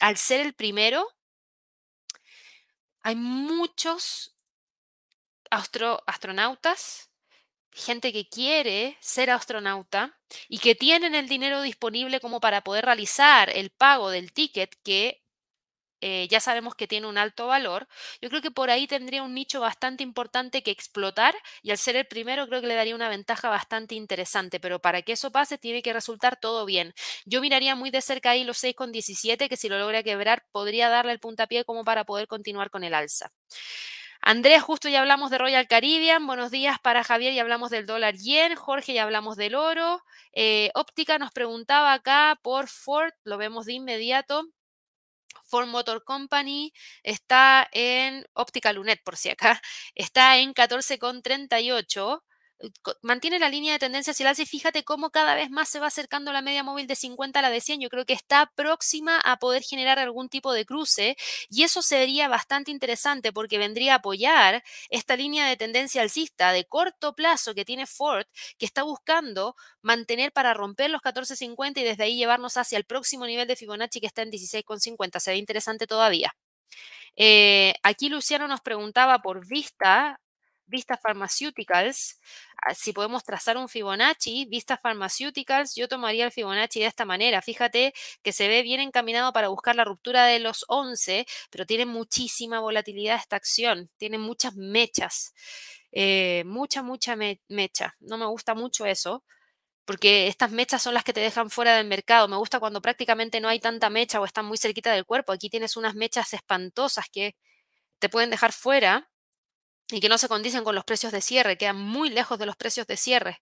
al ser el primero, hay muchos astronautas, gente que quiere ser astronauta y que tienen el dinero disponible como para poder realizar el pago del ticket que eh, ya sabemos que tiene un alto valor, yo creo que por ahí tendría un nicho bastante importante que explotar y al ser el primero creo que le daría una ventaja bastante interesante, pero para que eso pase tiene que resultar todo bien. Yo miraría muy de cerca ahí los 6,17 que si lo logra quebrar podría darle el puntapié como para poder continuar con el alza. Andrés, justo ya hablamos de Royal Caribbean. Buenos días para Javier, ya hablamos del dólar yen. Jorge, ya hablamos del oro. Eh, Óptica nos preguntaba acá por Ford, lo vemos de inmediato. Ford Motor Company está en Óptica Lunet, por si acá, está en 14,38 mantiene la línea de tendencia hacia el alza y fíjate cómo cada vez más se va acercando la media móvil de 50 a la de 100. Yo creo que está próxima a poder generar algún tipo de cruce y eso sería bastante interesante porque vendría a apoyar esta línea de tendencia alcista de corto plazo que tiene Ford, que está buscando mantener para romper los 14.50 y desde ahí llevarnos hacia el próximo nivel de Fibonacci que está en 16.50. Se ve interesante todavía. Eh, aquí Luciano nos preguntaba por Vista, Vista Pharmaceuticals, ah, si podemos trazar un Fibonacci, Vista Pharmaceuticals, yo tomaría el Fibonacci de esta manera. Fíjate que se ve bien encaminado para buscar la ruptura de los 11, pero tiene muchísima volatilidad esta acción, tiene muchas mechas, eh, mucha, mucha mecha. No me gusta mucho eso porque estas mechas son las que te dejan fuera del mercado. Me gusta cuando prácticamente no hay tanta mecha o están muy cerquita del cuerpo. Aquí tienes unas mechas espantosas que te pueden dejar fuera y que no se condicen con los precios de cierre, quedan muy lejos de los precios de cierre.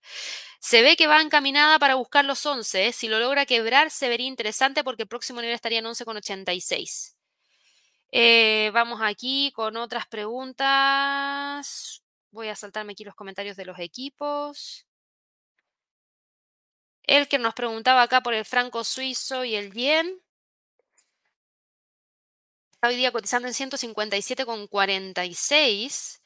Se ve que va encaminada para buscar los 11. Si lo logra quebrar, se vería interesante porque el próximo nivel estaría en 11,86. Eh, vamos aquí con otras preguntas. Voy a saltarme aquí los comentarios de los equipos. El que nos preguntaba acá por el franco suizo y el yen. Está hoy día cotizando en 157,46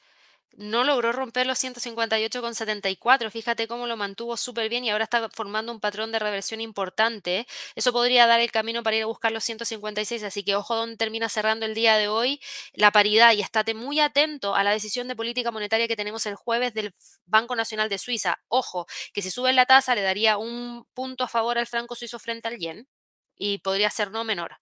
no logró romper los 158,74. Fíjate cómo lo mantuvo súper bien y ahora está formando un patrón de reversión importante. Eso podría dar el camino para ir a buscar los 156. Así que ojo donde termina cerrando el día de hoy la paridad y estate muy atento a la decisión de política monetaria que tenemos el jueves del Banco Nacional de Suiza. Ojo, que si sube la tasa le daría un punto a favor al franco suizo frente al yen y podría ser no menor.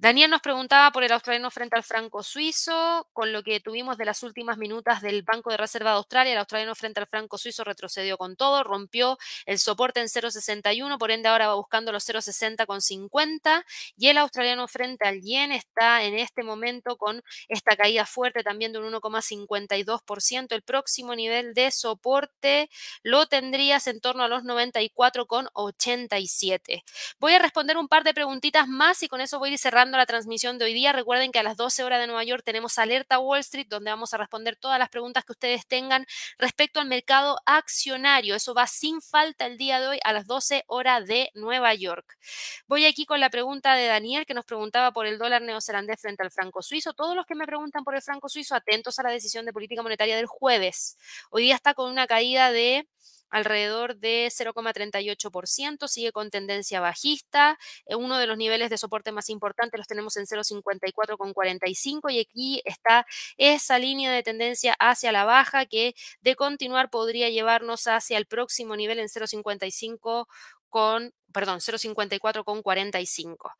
Daniel nos preguntaba por el australiano frente al franco suizo, con lo que tuvimos de las últimas minutas del Banco de Reserva de Australia, el australiano frente al franco suizo retrocedió con todo, rompió el soporte en 0,61, por ende ahora va buscando los 0,60 con 50 y el australiano frente al yen está en este momento con esta caída fuerte también de un 1,52%. El próximo nivel de soporte lo tendrías en torno a los 94,87. Voy a responder un par de preguntitas más y con eso voy a ir cerrando la transmisión de hoy día. Recuerden que a las 12 horas de Nueva York tenemos Alerta Wall Street, donde vamos a responder todas las preguntas que ustedes tengan respecto al mercado accionario. Eso va sin falta el día de hoy a las 12 horas de Nueva York. Voy aquí con la pregunta de Daniel, que nos preguntaba por el dólar neozelandés frente al franco suizo. Todos los que me preguntan por el franco suizo, atentos a la decisión de política monetaria del jueves. Hoy día está con una caída de alrededor de 0,38%, sigue con tendencia bajista. Eh, uno de los niveles de soporte más importantes los tenemos en 0,54,45 y aquí está esa línea de tendencia hacia la baja que de continuar podría llevarnos hacia el próximo nivel en 0,55 con, perdón, 0,54 con 45.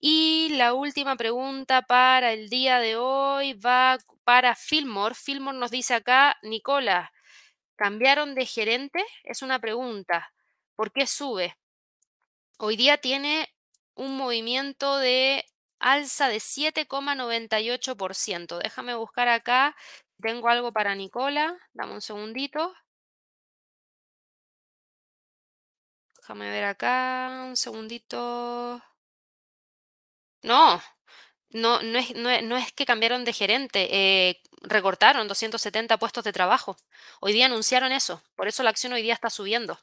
Y la última pregunta para el día de hoy va para Fillmore. Fillmore nos dice acá, Nicola, ¿Cambiaron de gerente? Es una pregunta. ¿Por qué sube? Hoy día tiene un movimiento de alza de 7,98%. Déjame buscar acá. Tengo algo para Nicola. Dame un segundito. Déjame ver acá. Un segundito. No, no, no es, no, es que cambiaron de gerente, eh, recortaron 270 puestos de trabajo. Hoy día anunciaron eso, por eso la acción hoy día está subiendo.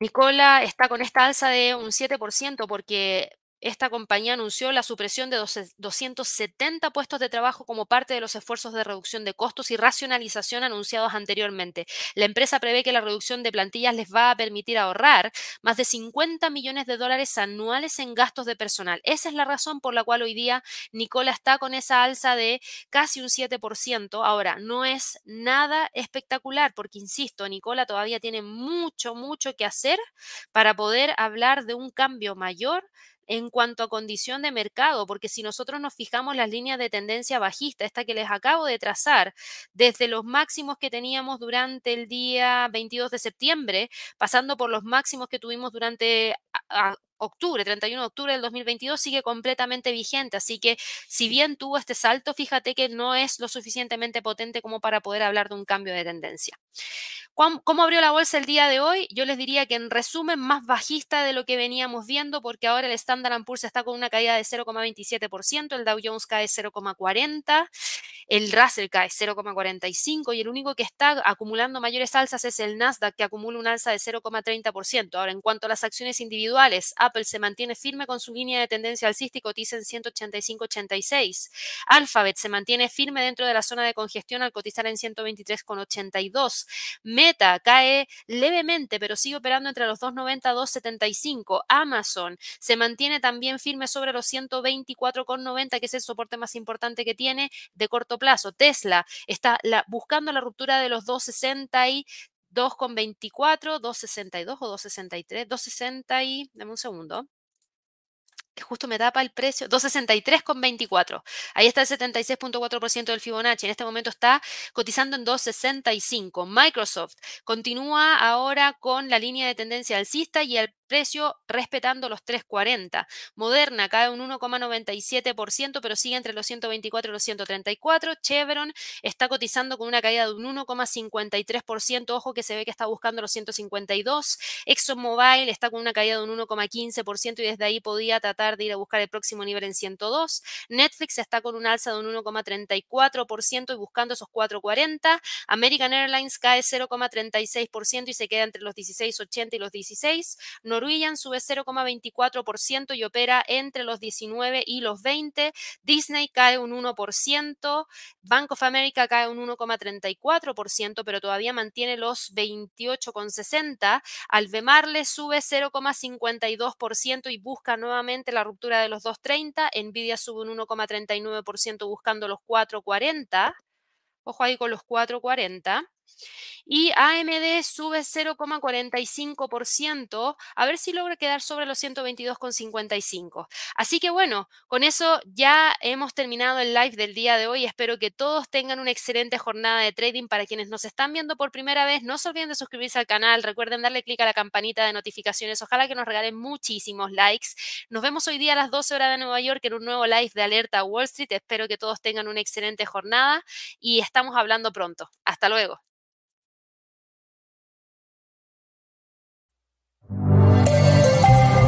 Nicola está con esta alza de un 7% porque esta compañía anunció la supresión de 270 puestos de trabajo como parte de los esfuerzos de reducción de costos y racionalización anunciados anteriormente. La empresa prevé que la reducción de plantillas les va a permitir ahorrar más de 50 millones de dólares anuales en gastos de personal. Esa es la razón por la cual hoy día Nicola está con esa alza de casi un 7%. Ahora, no es nada espectacular porque, insisto, Nicola todavía tiene mucho, mucho que hacer para poder hablar de un cambio mayor en cuanto a condición de mercado, porque si nosotros nos fijamos las líneas de tendencia bajista, esta que les acabo de trazar, desde los máximos que teníamos durante el día 22 de septiembre, pasando por los máximos que tuvimos durante octubre, 31 de octubre del 2022, sigue completamente vigente. Así que si bien tuvo este salto, fíjate que no es lo suficientemente potente como para poder hablar de un cambio de tendencia. ¿Cómo abrió la bolsa el día de hoy? Yo les diría que en resumen más bajista de lo que veníamos viendo porque ahora el Standard Poor's está con una caída de 0,27%, el Dow Jones cae 0,40%, el Russell cae 0,45% y el único que está acumulando mayores alzas es el Nasdaq que acumula un alza de 0,30%. Ahora, en cuanto a las acciones individuales, Apple se mantiene firme con su línea de tendencia alcista y cotiza en 185,86. Alphabet se mantiene firme dentro de la zona de congestión al cotizar en 123,82. Meta cae levemente, pero sigue operando entre los 2,90 y 2,75. Amazon se mantiene también firme sobre los 124,90, que es el soporte más importante que tiene de corto plazo. Tesla está buscando la ruptura de los 2,60 y 2,24, 2,62 o 2,63, 2,60 y, dame un segundo. que justo me tapa el precio, 263,24. Ahí está el 76.4% del Fibonacci. En este momento está cotizando en 265. Microsoft continúa ahora con la línea de tendencia alcista y el precio respetando los 3.40. Moderna cae un 1,97%, pero sigue entre los 124 y los 134. Chevron está cotizando con una caída de un 1,53%. Ojo que se ve que está buscando los 152. ExxonMobil está con una caída de un 1,15% y desde ahí podía tratar de ir a buscar el próximo nivel en 102. Netflix está con un alza de un 1,34% y buscando esos 4,40. American Airlines cae 0,36% y se queda entre los 16,80 y los 16. Norwegian sube 0,24% y opera entre los 19 y los 20. Disney cae un 1%. Bank of America cae un 1,34%, pero todavía mantiene los 28,60. Albemarle sube 0,52% y busca nuevamente la ruptura de los 2,30. Nvidia sube un 1,39% buscando los 4,40. Ojo ahí con los 4,40. Y AMD sube 0,45%, a ver si logra quedar sobre los 122,55. Así que bueno, con eso ya hemos terminado el live del día de hoy. Espero que todos tengan una excelente jornada de trading. Para quienes nos están viendo por primera vez, no se olviden de suscribirse al canal. Recuerden darle clic a la campanita de notificaciones. Ojalá que nos regalen muchísimos likes. Nos vemos hoy día a las 12 horas de Nueva York en un nuevo live de Alerta Wall Street. Espero que todos tengan una excelente jornada y estamos hablando pronto. Hasta luego.